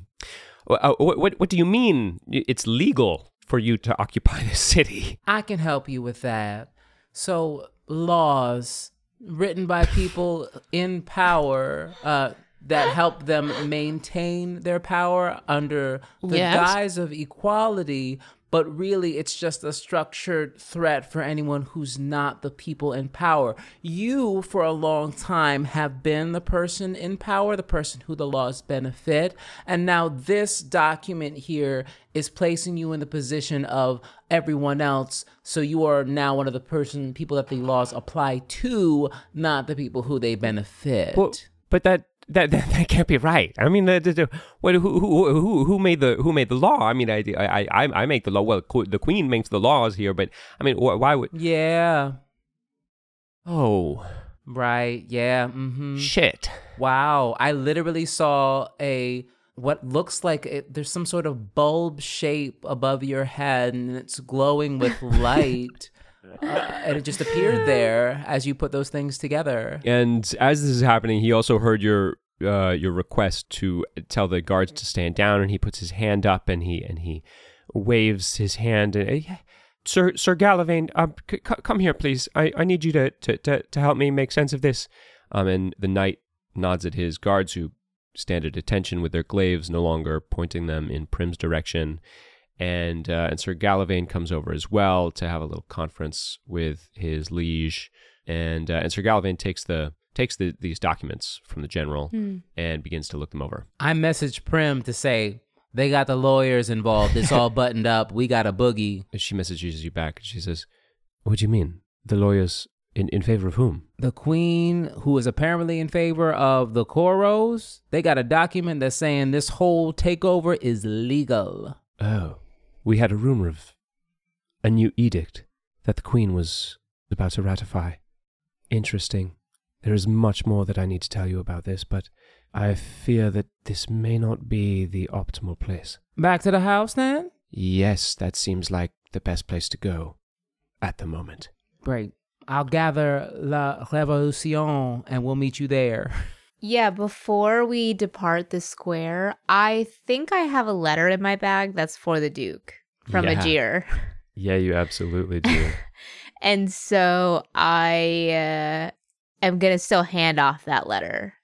uh, what what, what do you mean? It's legal for you to occupy the city? I can help you with that. So laws written by people in power uh, that help them maintain their power under the Yes. guise of equality, but really it's just a structured threat for anyone who's not the people in power. You, for a long time, have been the person in power, the person who the laws benefit. And now this document here is placing you in the position of everyone else. So you are now one of the person people that the laws apply to, not the people who they benefit. Well, but that that, that that can't be right. I mean, the, the, the, what, who, who who who made the who made the law? I mean, I I I, I make the law. Well, qu- the queen makes the laws here, but I mean, wh- why would? yeah. Oh Right. Yeah. Mm-hmm. shit! Wow. I literally saw a what looks like it, there's some sort of bulb shape above your head and it's glowing with <laughs> light. Uh, and it just appeared there as you put those things together. And as this is happening, he also heard your uh, your request to tell the guards to stand down, and he puts his hand up and he and he waves his hand. And, uh, Sir Sir Gallivain, um, c- c- come here, please. I, I need you to, to, to, to help me make sense of this. Um, and the knight nods at his guards, who stand at attention with their glaives no longer pointing them in Prim's direction. And uh, and Sir Gallivain comes over as well to have a little conference with his liege. And uh, and Sir Gallivain takes the takes the, these documents from the general and begins to look them over. I messaged Prim to say they got the lawyers involved. It's all buttoned up. We got a boogie. <laughs> And she messages you back and she says, "What do you mean? The lawyers in, in favor of whom?" The queen, who is apparently in favor of the Koros, they got a document that's saying this whole takeover is legal. Oh, we had a rumor of a new edict that the Queen was about to ratify. Interesting. There is much more that I need to tell you about this, but I fear that this may not be the optimal place. Back to the house then? Yes, that seems like the best place to go at the moment. Great. I'll gather La Revolution and we'll meet you there. <laughs> Yeah, before we depart the square, I think I have a letter in my bag that's for the Duke from Yeah. Ajir. <laughs> Yeah, you absolutely do. <laughs> And so I uh, am going to still hand off that letter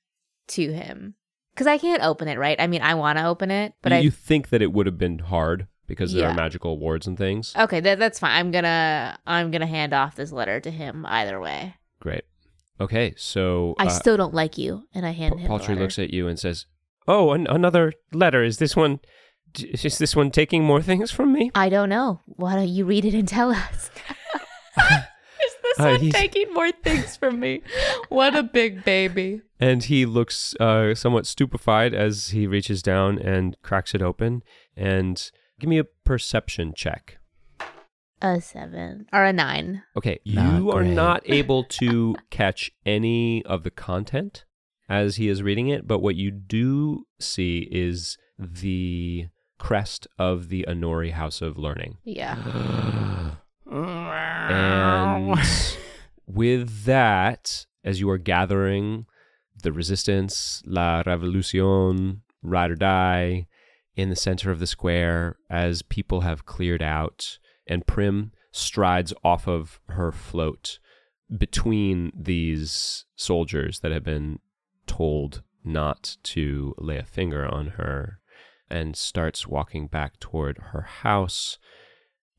to him. Because I can't open it, right? I mean, I want to open it, but you, I. you think that it would have been hard because there Yeah. are magical wards and things. Okay, that, that's fine. I'm gonna I'm gonna hand off this letter to him either way. Great. Okay, so I uh, still don't like you, and I hand Pa- him the Paltry looks at you and says, "Oh, an- another letter. Is this one? d- Is this one taking more things from me?" I don't know. Why don't you read it and tell us? <laughs> Is this <laughs> Uh, one he's- taking more things from me? What a big baby. And he looks uh, somewhat stupefied as he reaches down and cracks it open. And give me a perception check. A seven or a nine. Okay, Not you are great. not <laughs> able to catch any of the content as he is reading it, but what you do see is the crest of the Honori House of Learning. <gasps> Yeah. And <laughs> with that, as you are gathering the resistance, La Revolución, Ride or Die, in the center of the square, as people have cleared out, and Prim strides off of her float between these soldiers that have been told not to lay a finger on her and starts walking back toward her house.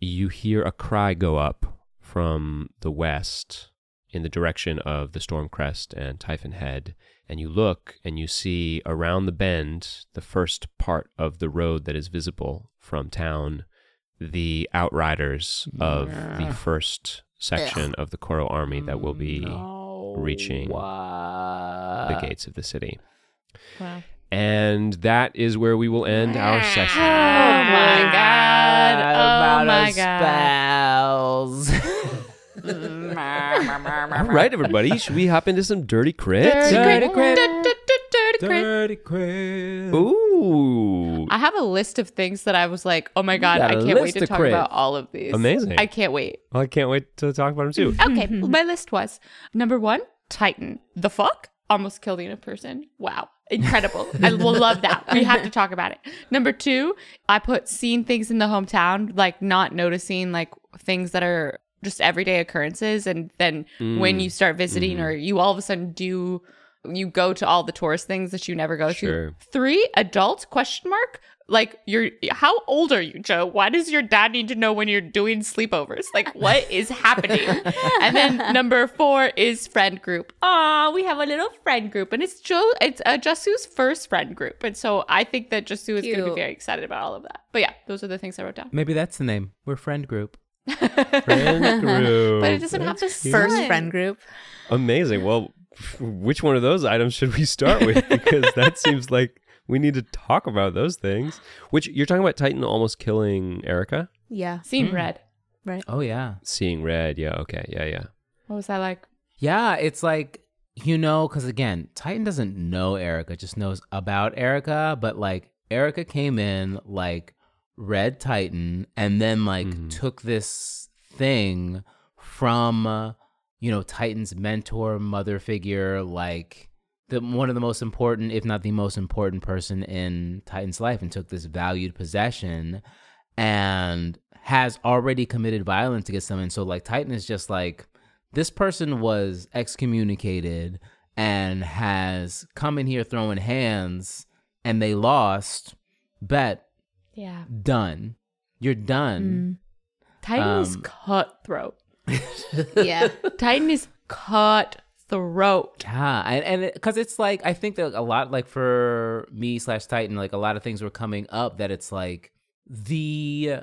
You hear a cry go up from the west in the direction of the Storm Crest and Typhon Head, and you look and you see around the bend, the first part of the road that is visible from town, the outriders of the first section of the Koro army that will be mm, reaching the gates of the city. Wow. And that is where we will end our session. Oh my god. Oh About my god. spells. <laughs> All right, everybody, should we hop into some dirty crits? Dirty crit. Dirty crit. Dirty crit. Ooh. I have a list of things that I was like, oh my god, I can't wait to talk about all of these. Amazing. I can't wait. Well, I can't wait to talk about them too. Okay, <laughs> my list was number one, Titan. The fuck? Almost killing a person. Wow. Incredible. <laughs> I will love that. We have to talk about it. Number two, I put seeing things in the hometown, like not noticing like things that are just everyday occurrences. And then when mm. you start visiting mm-hmm. or you all of a sudden do you go to all the tourist things that you never go Sure. to. Three, adult question mark. Like you're how old are you, Jo? Why does your dad need to know when you're doing sleepovers? Like what is happening? <laughs> and then number four is friend group. Ah, we have a little friend group, and it's Jo. It's uh, Jasoo's first friend group, and so I think that Jasoo is going to be very excited about all of that. But yeah, those are the things I wrote down. Maybe that's the name. We're friend group. <laughs> Friend group. But it doesn't have to First friend group. Amazing. Well, which one of those items should we start with? <laughs> Because that seems like we need to talk about those things. Which you're talking about Titan almost killing Eryka? Yeah. Seeing Mm. red. Right. Oh yeah. Seeing red. Yeah. Okay. Yeah. Yeah. What was that like? Yeah, it's like you know, because again, Titan doesn't know Eryka, just knows about Eryka. But like Eryka came in like Red Titan, and then like Mhm. took this thing from uh, you know Titan's mentor, mother figure, like the one of the most important, if not the most important person in Titan's life, and took this valued possession, and has already committed violence against them. And so like Titan is just like this person was excommunicated and has come in here throwing hands and they lost bet Yeah. done you're done Titan is Um, cutthroat. Yeah. <laughs> Titan is cutthroat. yeah and and because it's like i think that a lot like for me slash titan like a lot of things were coming up that it's like the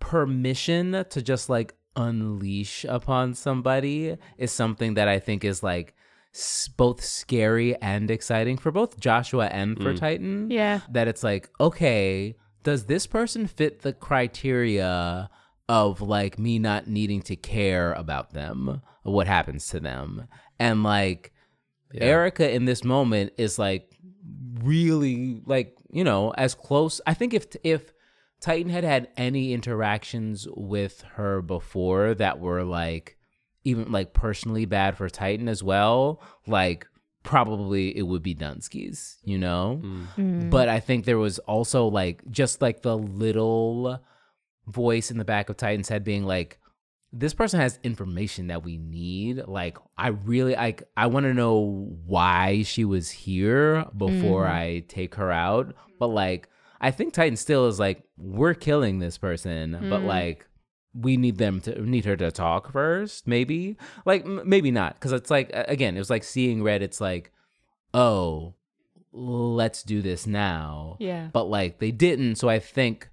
permission to just like unleash upon somebody is something that i think is like s- both scary and exciting for both joshua and for mm. titan Yeah. that it's like, okay, does this person fit the criteria of like me not needing to care about them, what happens to them? And like Yeah. Eryka in this moment is like really like, you know, as close. I think if if Titan had had any interactions with her before that were like even like personally bad for Titan as well, like probably it would be Dunsky's, you know? Mm. But I think there was also like just like the little voice in the back of Titan's head being like, this person has information that we need. Like, I really like I want to know why she was here before mm-hmm. I take her out. But like, I think Titan still is like, we're killing this person, but mm. like we need them to need her to talk first maybe like m- maybe not because it's like again it was like seeing red it's like oh let's do this now Yeah. but like they didn't so i think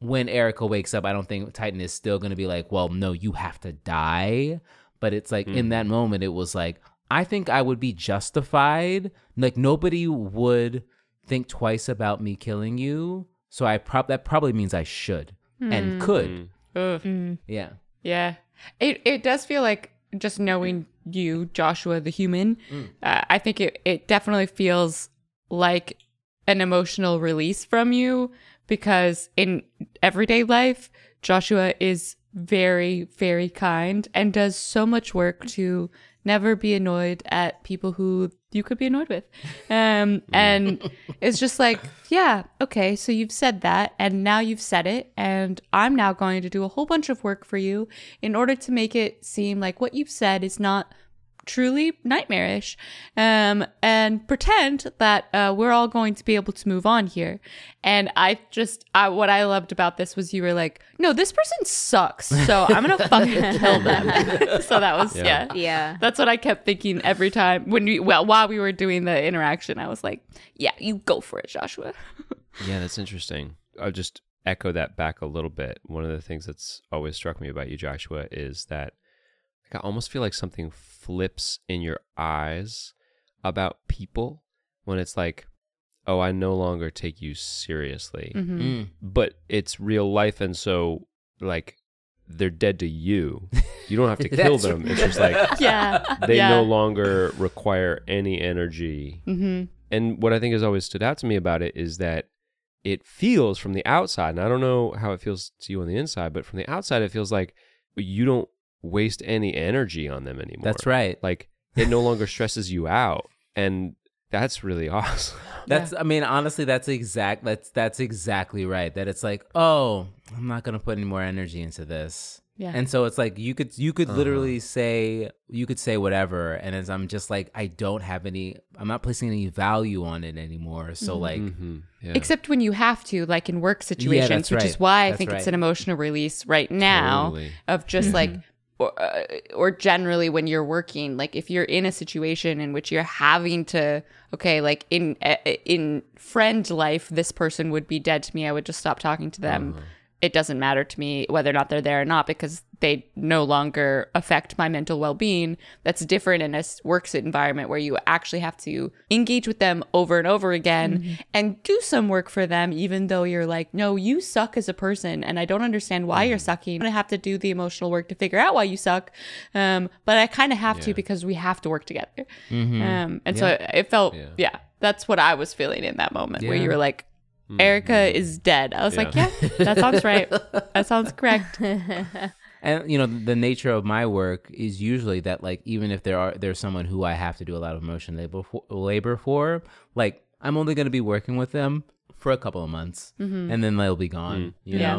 when eryka wakes up i don't think titan is still going to be like well no you have to die. But it's like in hmm. that moment it was like i think i would be justified. Like nobody would think twice about me killing you. So i prob that probably means i should and hmm. could. Hmm. Ugh. yeah. Yeah. It it does feel like just knowing you, Joshua the human, mm. uh, I think it, it definitely feels like an emotional release from you because in everyday life, Joshua is very, very kind and does so much work to never be annoyed at people who you could be annoyed with. Um, and it's just like, yeah, okay, so you've said that, and now you've said it, and I'm now going to do a whole bunch of work for you in order to make it seem like what you've said is not truly nightmarish um, and pretend that uh, we're all going to be able to move on here and i just I, what i loved about this was you were like no this person sucks so i'm gonna <laughs> fucking kill them <laughs> so that was yeah. Yeah. that's what i kept thinking every time when we well while we were doing the interaction i was like yeah you go for it joshua <laughs> Yeah, that's interesting. I'll just echo that back a little bit. One of the things that's always struck me about you, Joshua, is that like, I almost feel like something flips in your eyes about people when it's like, oh, I no longer take you seriously. Mhm. Mm. But it's real life. And so, like, they're dead to you. You don't have to <laughs> kill them. It's just like <laughs> yeah they yeah. no longer require any energy mm-hmm. and what I think has always stood out to me about it is that it feels from the outside, and I don't know how it feels to you on the inside, but from the outside, it feels like you don't waste any energy on them anymore. That's right. Like it no longer stresses you out, and that's really <laughs> awesome. That's I mean honestly that's exact that's that's exactly right. That it's like, "Oh, I'm not going to put any more energy into this." Yeah. And so it's like you could you could Uh-huh. literally say you could say whatever, and as I'm just like I don't have any, I'm not placing any value on it anymore. So like, Mhm. Yeah. Except when you have to, like in work situations, that's which is right. why I That's think it's an emotional release right now Totally. of just like, or, uh, or generally when you're working, like if you're in a situation in which you're having to, okay, like in uh, in friend life, this person would be dead to me. I would just stop talking to them. Uh-huh. It doesn't matter to me whether or not they're there or not because they no longer affect my mental well-being. That's different in a work environment where you actually have to engage with them over and over again and do some work for them, even though you're like, no, you suck as a person, and I don't understand why you're sucking. I have to do the emotional work to figure out why you suck, um, but I kind of have to because we have to work together. Um, and so it felt, Yeah. yeah. that's what I was feeling in that moment where you were like. Hmm. Eryka is dead. I was like, yeah, Yeah. that sounds right. That sounds correct. <laughs> and you know the nature of my work is usually that like even if there are there's someone who I have to do a lot of emotion labor for, labor for like I'm only going to be working with them for a couple of months and then they'll be gone you Yeah. know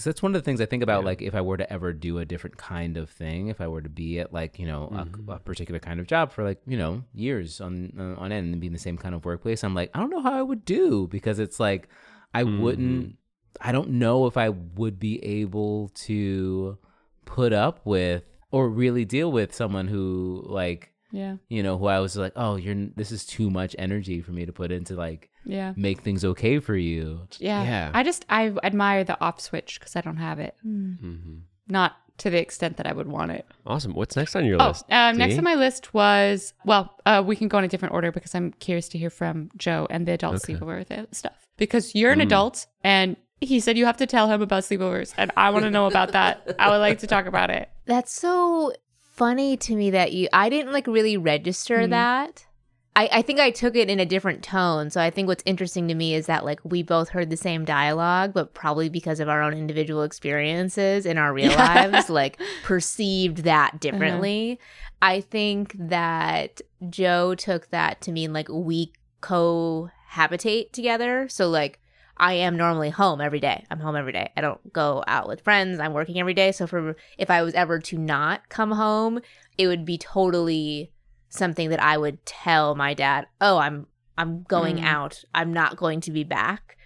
so that's one of the things I think about Yeah. like if I were to ever do a different kind of thing if I were to be at like you know Mm-hmm. a, a particular kind of job for like you know years on uh, on end and be in the same kind of workplace I'm like I don't know how I would do because it's like I Mm-hmm. wouldn't I don't know if I would be able to put up with or really deal with someone who like Yeah. you know who I was like oh you're this is too much energy for me to put into like Yeah. make things okay for you Yeah. Yeah. I just, I admire the off switch because I don't have it. Mhm. Not to the extent that I would want it. Awesome. What's next on your Oh, list? um, next on my list was, well, uh, we can go in a different order because I'm curious to hear from Jo and the adult Okay. sleepover stuff. Because you're an Mm. adult and he said you have to tell him about sleepovers. And I want to know about that. I would like to talk about it. <laughs> That's so funny to me that you I didn't like really register Mhm. that. I, I think I took it in a different tone. So I think what's interesting to me is that like we both heard the same dialogue, but probably because of our own individual experiences in our real lives, like <laughs> perceived that differently. I think that Jo took that to mean like we cohabitate together. So like I am normally home every day. I'm home every day. I don't go out with friends. I'm working every day. So for if I was ever to not come home, it would be totally something that I would tell my dad, "Oh, I'm I'm going Mm. out. I'm not going to be back."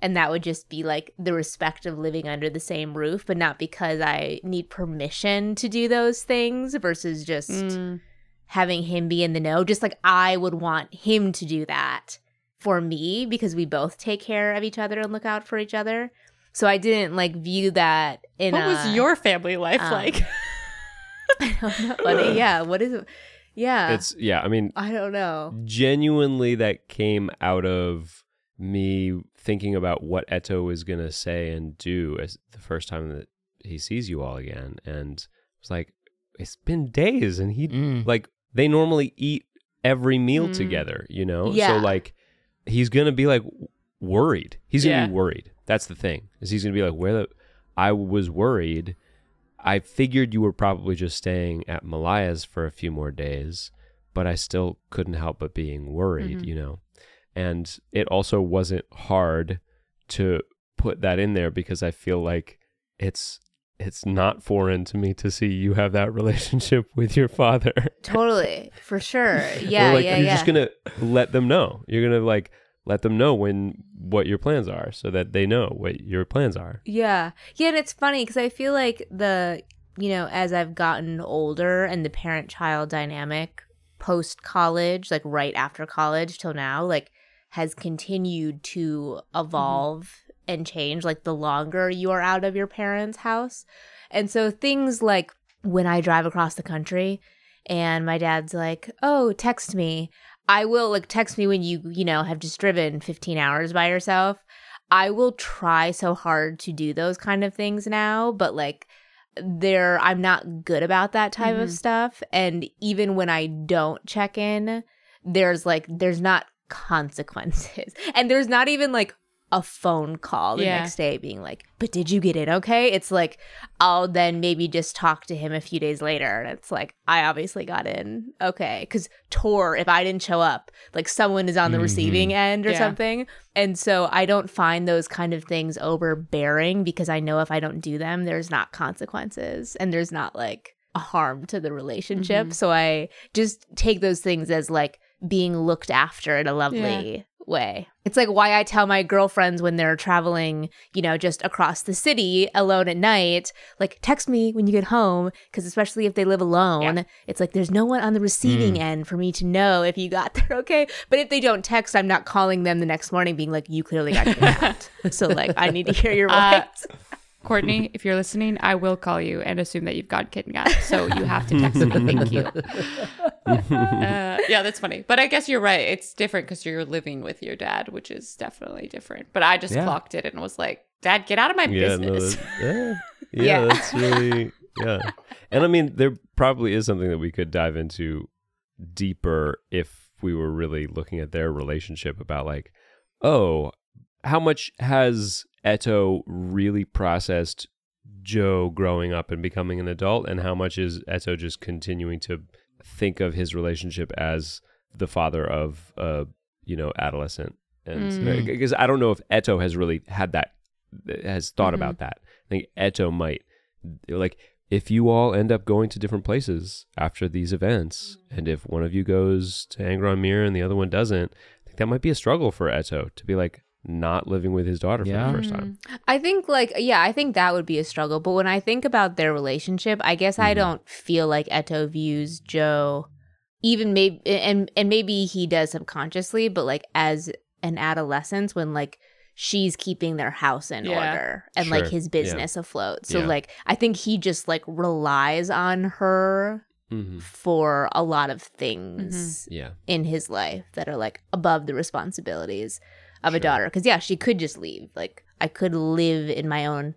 And that would just be like the respect of living under the same roof, but not because I need permission to do those things versus just Mm. having him be in the know. Just like I would want him to do that for me because we both take care of each other and look out for each other. So I didn't like view that in What a, was your family life um, like? <laughs> <laughs> I don't know. What- yeah, what is it? Yeah. It's yeah. I mean, I don't know. genuinely, that came out of me thinking about what Eto is gonna say and do as the first time that he sees you all again, and it's like it's been days, and he Mm. like they normally eat every meal Mm. together, you know. Yeah. So like he's gonna be like worried. He's gonna Yeah. be worried. That's the thing. Is he's gonna be like, where the I was worried. I figured you were probably just staying at Malaya's for a few more days, but I still couldn't help but being worried, Mhm. you know. And it also wasn't hard to put that in there because I feel like it's it's not foreign to me to see you have that <laughs> relationship with your father. Totally. For sure. <laughs> Yeah, like yeah, you're yeah. just gonna let them know. You're gonna like let them know when what your plans are so that they know what your plans are. Yeah. Yeah, and it's funny because I feel like the, you know, as I've gotten older and the parent child dynamic post college, like right after college till now, like has continued to mm-hmm. evolve and change like the longer you are out of your parents' house. And so things like when I drive across the country and my dad's like, "Oh, text me." I will like text me when you, you know, have just driven 15 hours by yourself. I will try so hard to do those kind of things now, but like there I'm not good about that type of Mhm. stuff and even when I don't check in, there's like there's not consequences. <laughs> And there's not even like a phone call the Yeah. next day being like, but did you get in okay? It's like, I'll then maybe just talk to him a few days later. And it's like, I obviously got in okay. Cause Tor, if I didn't show up, like someone is on the receiving mm-hmm. end or Yeah. something. And so I don't find those kind of things overbearing because I know if I don't do them, there's not consequences and there's not like a harm to the relationship. Mm-hmm. So I just take those things as like being looked after in a lovely way. It's like why I tell my girlfriends when they're traveling, you know, just across the city alone at night, like text me when you get home because especially if they live alone, it's like there's no one on the receiving end for me to know if you got <laughs> there okay. But if they don't text, I'm not calling them the next morning being like you clearly got kidnapped. <laughs> so like I need to hear your Uh, voice. Courtney, <laughs> if you're listening, I will call you and assume that you've got kidnapped. So you have to text me. Thank you. <laughs> Uh, yeah, that's funny. But I guess you're right. It's different because you're living with your dad, which is definitely different. But I just Yeah. clocked it and was like, Dad, get out of my Yeah, no, business. that- <laughs> yeah, yeah, Yeah. that's really yeah. And I mean, there probably is something that we could dive into deeper if we were really looking at their relationship about like, oh, how much has Eto really processed Jo growing up and becoming an adult, and how much is Eto just continuing to think of his relationship as the father of a you know adolescent? And Mm. because I don't know if Eto has really had that has thought Mhm. about that. I think Eto might like if you all end up going to different places after these events, and if one of you goes to Angron Mirror and the other one doesn't, I think that might be a struggle for Eto to be like not living with his daughter Yeah. for the first time. I think like yeah, I think that would be a struggle. But when I think about their relationship, I guess I Mhm. don't feel like Eto views Jo even maybe and and maybe he does subconsciously, but like as an adolescent when like she's keeping their house in Yeah. order and like Sure. his Yeah. business afloat. So Yeah. like I think he just like relies on her Mm-hmm. for a lot of things Yeah. in his life that are like above the responsibilities of a daughter because yeah she could just leave like i could live in my own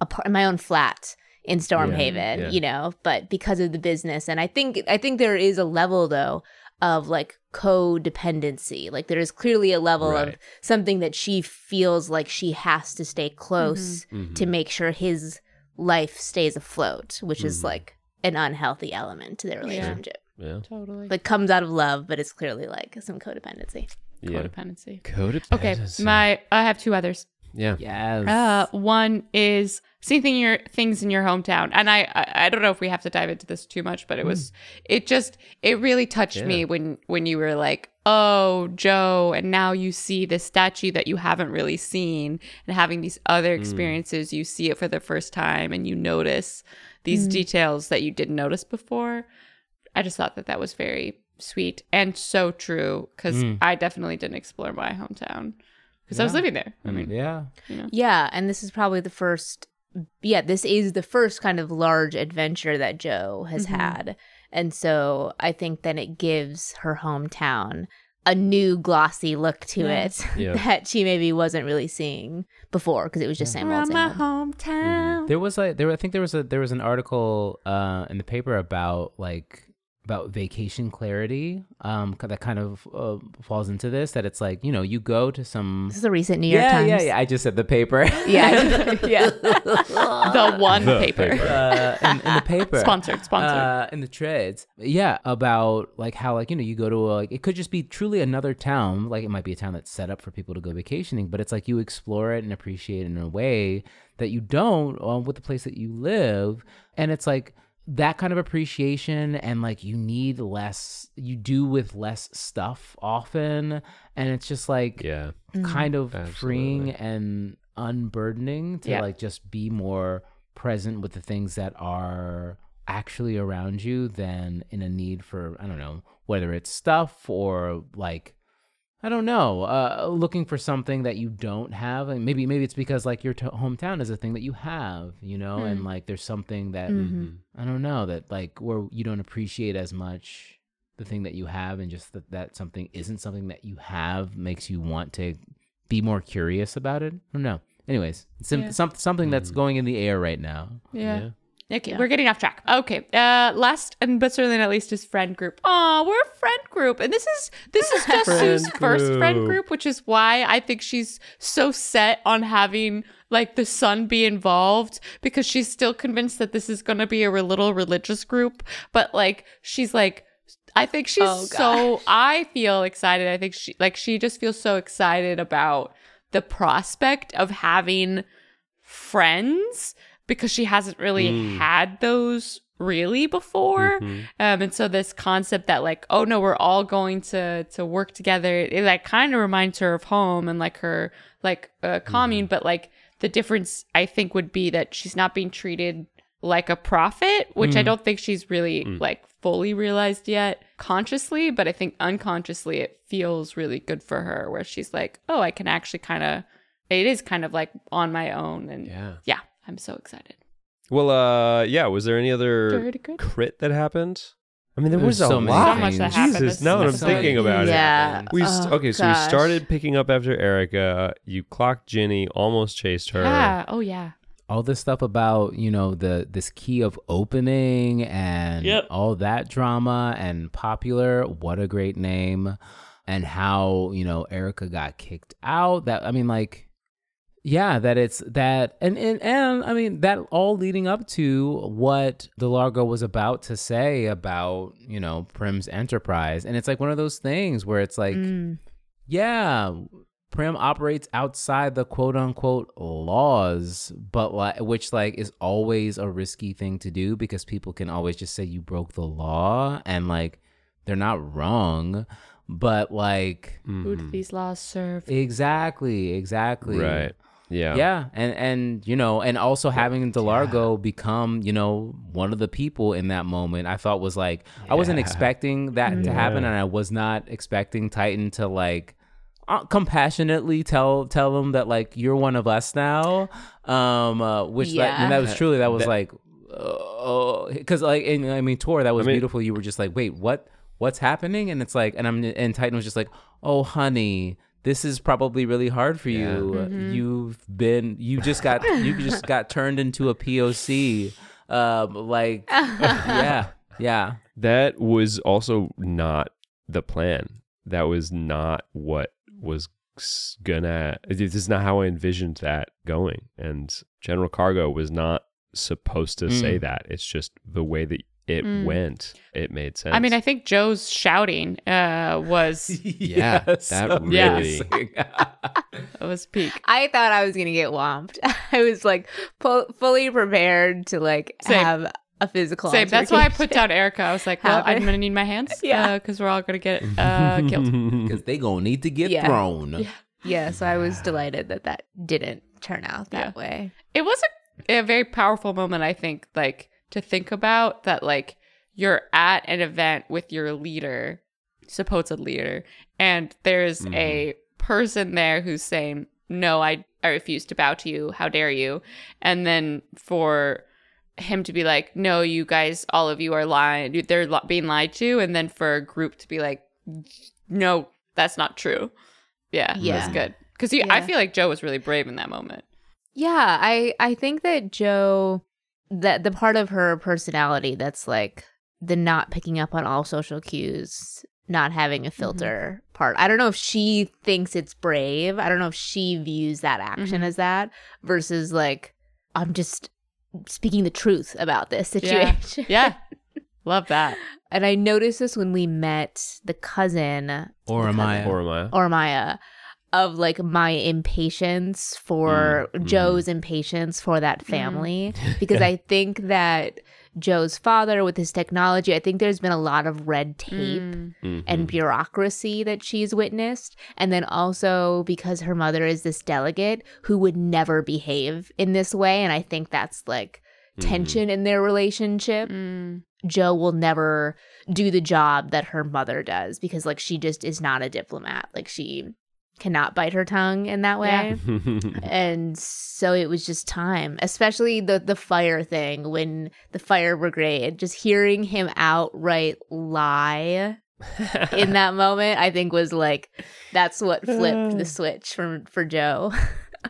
apart in my own flat in stormhaven yeah. you know but because of the business and i think i think there is a level though of like codependency like there is clearly a level of something that she feels like she has to stay close Mm-hmm. to make sure his life stays afloat which is Mhm. like an unhealthy element to their relationship Yeah. Totally. like comes out of love, but it's clearly like some codependency. Yeah. Codependency. Codependency. Okay, my I have two others. Yeah. Yes. Uh, one is seeing thing your things in your hometown, and I, I I don't know if we have to dive into this too much, but it was hmm. it just it really touched me when when you were like, oh Jo, and now you see this statue that you haven't really seen, and having these other hmm. experiences, you see it for the first time, and you notice these hmm. details that you didn't notice before. I just thought that that was very sweet and so true because Mm. I definitely didn't explore my hometown because I was living there. I mean, yeah. Yeah, and this is probably the first. Yeah, this is the first kind of large adventure that Jo has Mhm. had, and so I think then it gives her hometown a new glossy look to Yeah. it <laughs> Yeah. that she maybe wasn't really seeing before because it was just same old, around same my old. hometown. There was like there I think there was a there was an article uh in the paper about like about vacation clarity um that kind of uh, falls into this that it's like you know you go to some This is a recent New York yeah Times. yeah yeah I just said the paper yeah, <laughs> yeah. <laughs> the one The paper. paper. uh, in, in the paper Sponsored, sponsored. uh, in the trades yeah about like how like you know you go to a, like it could just be truly another town like it might be a town that's set up for people to go vacationing but it's like you explore it and appreciate it in a way that you don't um, with the place that you live and it's like that kind of appreciation and like you need less you do with less stuff often and it's just like Yeah. kind of freeing and unburdening to Yeah. like just be more present with the things that are actually around you than in a need for I don't know whether it's stuff or like I don't know uh looking for something that you don't have and maybe maybe it's because like your t- hometown is a thing that you have you know and like there's something that Mm-hmm. I don't know that like where you don't appreciate as much the thing that you have and just that that something isn't something that you have makes you want to be more curious about it. I don't know. Anyways, it's sim- Yeah. some, something that's Mhm. going in the air right now. yeah. Okay, we're getting off track. Okay, uh, last and but certainly not least is friend group. Oh, we're a friend group, and this is this is just Friend Sue's first friend group. group, which is why I think she's so set on having like the son be involved because she's still convinced that this is going to be a re- little religious group. But like, she's like, I think she's Oh, so. I feel excited. I think she like she just feels so excited about the prospect of having friends because she hasn't really Mm. had those really before. Mhm. um and so this concept that like oh no we're all going to to work together it like kind of reminds her of home and like her like uh, commune. But like the difference i think would be that she's not being treated like a prophet which i don't think she's really like fully realized yet consciously. But i think unconsciously it feels really good for her where she's like oh i can actually kind of it is kind of like on my own and Yeah. yeah i'm so excited Well, uh, yeah. Was there any other Pretty crit that happened? I mean, there There's was a so many lot. So much that things. happened Jesus, this now that I'm episode. thinking about it. Yeah. We s Oh, okay, so we started picking up after Eryka. You clocked Ginny, almost chased her. yeah oh yeah all this stuff about you know the this key of opening and Yep. all that drama and popular what a great name and how you know eryka got kicked out that i mean like yeah that it's that and and, and i mean that all leading up to what de Largo was about to say about you know prim's enterprise and it's like one of those things where it's like Mm. yeah, Prim operates outside the quote unquote laws, but like which like is always a risky thing to do because people can always just say you broke the law and like they're not wrong, but like who do these laws serve exactly, exactly. Right. Yeah. Yeah, and and you know, and also having de Largo become, you know, one of the people in that moment, I thought was like I wasn't expecting that to happen, and I was not expecting Titan to like uh, compassionately tell tell them that like you're one of us now, um, uh, which that, and that was truly that was That- like, oh, because like and, I mean, Tor, that was I mean- beautiful. You were just like, wait, what? What's happening? And it's like, and I'm and Titan was just like, oh, honey. This is probably really hard for you. Mm-hmm. You've been, you just got, you just got turned into a POC. Um, like, <laughs> yeah, yeah. That was also not the plan. That was not what was gonna. This is not how I envisioned that going. And General Kargo was not supposed to say Mm. that. It's just the way that it Mm. went. It made sense. I mean, I think Jo's shouting uh, was <laughs> Yeah, that <laughs> really- Yes. <laughs> was peak. I thought I was gonna get whomped. I was like pu- fully prepared to like Same. have a physical. Same. That's why I put down Eryka. I was like, well, Happen. I'm gonna need my hands. Yeah. because we're all gonna get uh, killed. Because they gonna need to get Yeah. thrown. Yeah, so I was delighted that that didn't turn out that Yeah. way. It was a, a very powerful moment. I think, like to think about that, like you're at an event with your leader, supposed leader, and there's a mm-hmm. person there who's saying, "No, I I refuse to bow to you. How dare you?" And then for him to be like, "No, you guys, all of you are lying. They're li- being lied to," and then for a group to be like, "No, that's not true." Yeah, yeah, Yeah. that's good because I feel like Jo was really brave in that moment. Yeah, I I think that Jo that the part of her personality that's like the not picking up on all social cues, not having a filter part. I don't know if she thinks it's brave. I don't know if she views that action Mhm. as that versus like I'm just speaking the truth about this situation. Yeah, <laughs> love that. And I noticed this when we met the cousin Or am I? or am I? or Maya of like my impatience for Mm, mm. Jo's impatience for that Mm-hmm. family <laughs> because I think that Jo's father with his technology I think there's been a lot of red tape Mm. And bureaucracy that she's witnessed and then also because her mother is this delegate who would never behave in this way and I think that's like Mm-hmm. tension in their relationship Mm. Jo will never do the job that her mother does because like she just is not a diplomat. Like she cannot bite her tongue in that way. Yeah. <laughs> And so it was just time, especially the the fire thing when the fire brigade just hearing him outright lie in that <laughs> moment I think was like that's what flipped the <sighs> switch for for Jo. <laughs>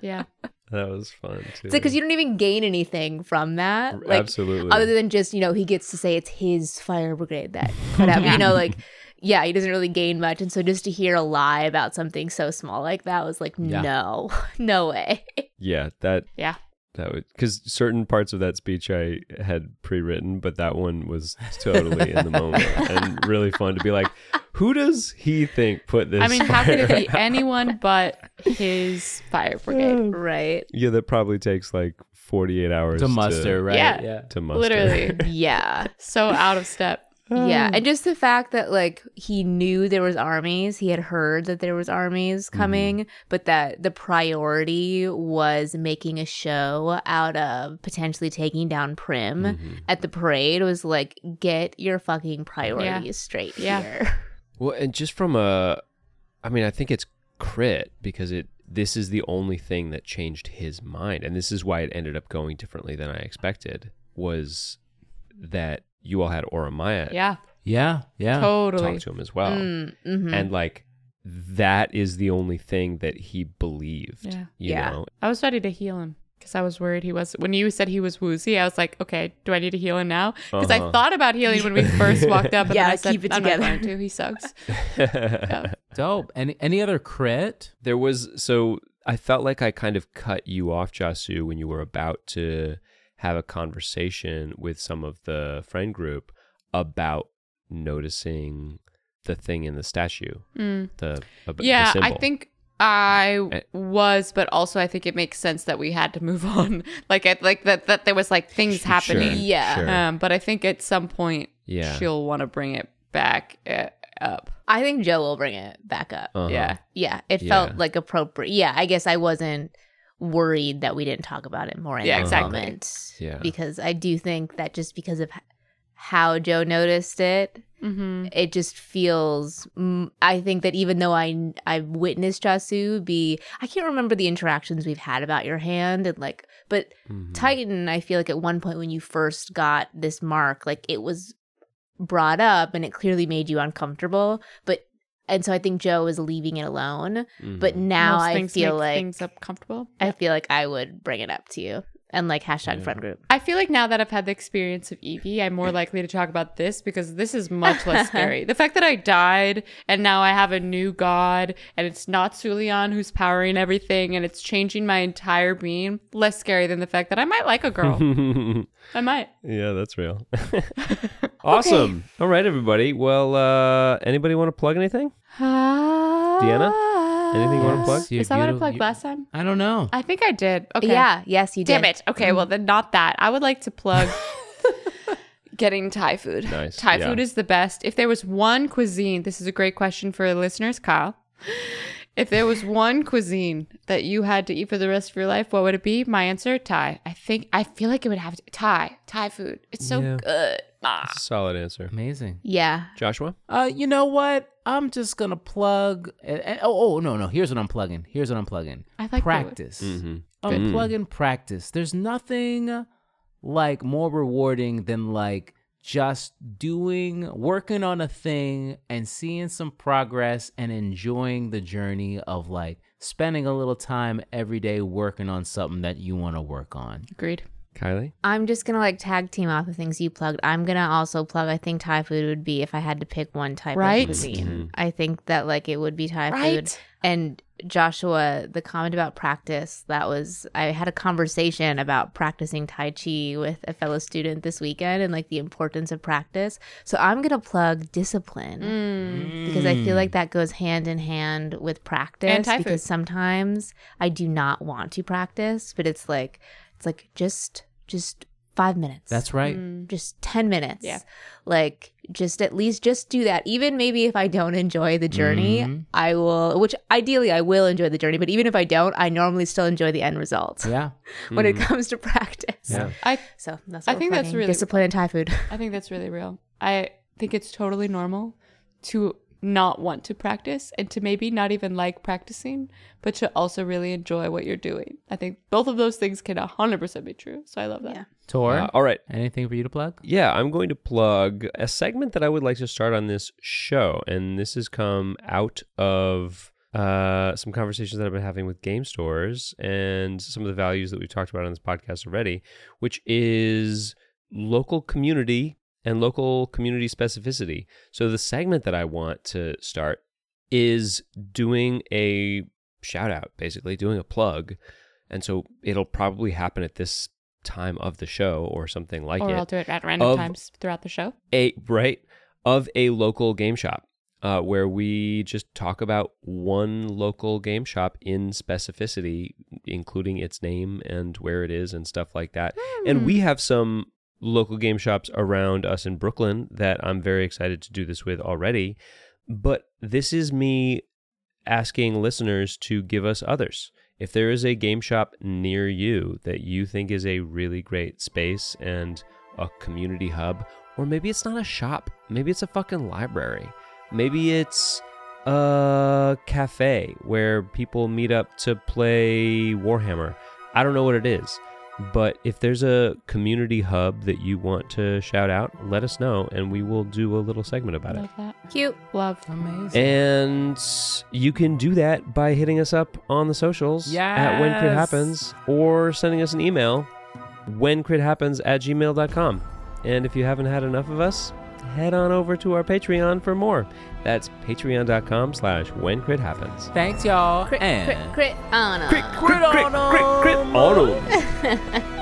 Yeah. That was fun too. It's because you don't even gain anything from that. Like, Absolutely. Other than just, you know, he gets to say it's his fire brigade that put out, you know, like, yeah, he doesn't really gain much. And so just to hear a lie about something so small like that was like, Yeah. no, <laughs> no way. yeah, that Yeah. that would because certain parts of that speech I had pre-written, but that one was totally in the moment <laughs> and really fun to be like, who does he think put this? I mean, how could it fire be <laughs> anyone but his fire brigade? right. Yeah, that probably takes like 48 hours to muster, right? Yeah. yeah. To muster. Literally. Yeah. So out of step. Yeah, and just the fact that like he knew there was armies, he had heard that there was armies coming, but that the priority was making a show out of potentially taking down Prim Mm-hmm. at the parade was like get your fucking priorities straight Yeah. here. <laughs> Well, and just from a, I mean, I think it's crit because it. This is the only thing that changed his mind, and this is why it ended up going differently than I expected. Was that you all had Oramaya Yeah. Yeah, yeah. Totally. talk to him as well, Mm, mhm. and like that is the only thing that he believed. Yeah. You Yeah. know, I was ready to heal him because I was worried he was. When you said he was woozy, I was like, okay, do I need to heal him now? Because Uh-huh. I thought about healing when we <laughs> first walked up. And Yeah, then I said, keep it I'm together. Not going to. He sucks. <laughs> Yeah. Dope. Any any other crit? There was so I felt like I kind of cut you off, Jasoo, when you were about to have a conversation with some of the friend group about noticing the thing in the statue. Mm. The, ab- the Yeah, I think I Eh. was, but also I think it makes sense that we had to move <laughs> on. like, I, like that, that there was like things Sure, happening. Yeah. sure. Um, but I think at some point Yeah. she'll want to bring it back uh, up. I think Jo will bring it back up. Uh-huh. Yeah. Yeah, it Yeah. felt like appropriate. Yeah, I guess I wasn't worried that we didn't talk about it more in Yeah, that exactly. moment. Yeah. Because I do think that just because of how Jo noticed it, Mm-hmm. it just feels. I think that even though I I've witnessed Jasoo be, I can't remember the interactions we've had about your hand and like, but Mhm. Titan, I feel like at one point when you first got this mark, like it was brought up and it clearly made you uncomfortable, but. And so I think Jo is leaving it alone. Mhm. But now Most I things feel make like things up comfortable. I feel like I would bring it up to you and like hashtag Yeah. friend group. I feel like now that I've had the experience of Evie, I'm more likely to talk about this because this is much less <laughs> scary. The fact that I died and now I have a new god and it's not Sulian who's powering everything and it's changing my entire being, less scary than the fact that I might like a girl. <laughs> I might. yeah, that's real. <laughs> awesome. All right, everybody. Well, uh, anybody want to plug anything? Deanna? Anything you want to plug? You're Is that what I beautiful- plugged you- last time? I don't know. I think I did. Okay. Yeah, yes, you did. Damn it. Okay, well then not that. I would like to plug <laughs> getting Thai food. Nice, Thai yeah. food is the best. If there was one cuisine, this is a great question for listeners, Kyle. If there was one cuisine that you had to eat for the rest of your life, what would it be? My answer, Thai. I think I feel like it would have to Thai. Thai food. It's so Yeah. good. Ah. Solid answer. Amazing. Yeah. Joshua? Uh, you know what? I'm just gonna plug. and- and- oh, oh, no, no. Here's what I'm plugging. Here's what I'm plugging. I like that practice. Mm-hmm. I'm plugging practice. There's nothing like more rewarding than like just doing, working on a thing and seeing some progress and enjoying the journey of like spending a little time every day working on something that you want to work on. Agreed. Kylie? I'm just gonna like tag team off the things you plugged. I'm gonna also plug. I think Thai food would be if I had to pick one type Right? of cuisine. I think that like it would be Thai food. And Joshua, the comment about practice, that was I had a conversation about practicing Tai Chi with a fellow student this weekend and like the importance of practice. So I'm gonna plug discipline. Mm. because I feel like that goes hand in hand with practice. And Thai food. because sometimes I do not want to practice, but it's like it's like just just five minutes. That's right. just ten minutes. Yeah. Like just at least just do that. Even maybe if I don't enjoy the journey, Mhm. I will which ideally I will enjoy the journey, but even if I don't, I normally still enjoy the end result Yeah. <laughs> when it comes to practice. Yeah. I So that's I what we're think that's really- discipline and Thai food. I think that's really real. I think it's totally normal to not want to practice and to maybe not even like practicing, but to also really enjoy what you're doing. I think both of those things can 100% be true. So I love that. Yeah. Tor, Uh, all right. anything for you to plug? Yeah, I'm going to plug a segment that I would like to start on this show. And this has come out of uh, some conversations that I've been having with game stores and some of the values that we've talked about on this podcast already, which is local community and local community specificity. So the segment that I want to start is doing a shout out, basically doing a plug. And so it'll probably happen at this time of the show or something like or it. I'll do it at random times throughout the show. a right of a local game shop uh, where we just talk about one local game shop in specificity including its name and where it is and stuff like that and we have some local game shops around us in brooklyn that i'm very excited to do this with already but this is me asking listeners to give us others. If there is a game shop near you that you think is a really great space and a community hub, or maybe it's not a shop, maybe it's a fucking library, maybe it's a cafe where people meet up to play Warhammer. I don't know what it is. But if there's a community hub that you want to shout out, let us know and we will do a little segment about it. Love that. Cute. Love. Amazing. And you can do that by hitting us up on the socials at When Crit Happens or sending us an email, whencrithappens at gmail.com. And if you haven't had enough of us, head on over to our Patreon for more. That's patreon.com slash when crit happens. Thanks, y'all. Crit, and crit, crit on 'em. Crit, crit, crit, crit, crit on 'em. <laughs>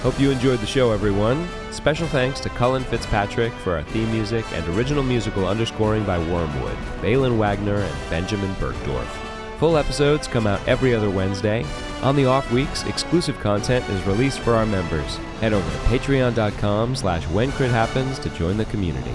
<laughs> Hope you enjoyed the show, everyone. Special thanks to Cullen Fitzpatrick for our theme music and original musical underscoring by Wormwood, Baylen Wagner, and Benjamin Burgdorf. Full episodes come out every other Wednesday. On the off weeks, exclusive content is released for our members. Head over to patreon.com slash when crit happens to join the community.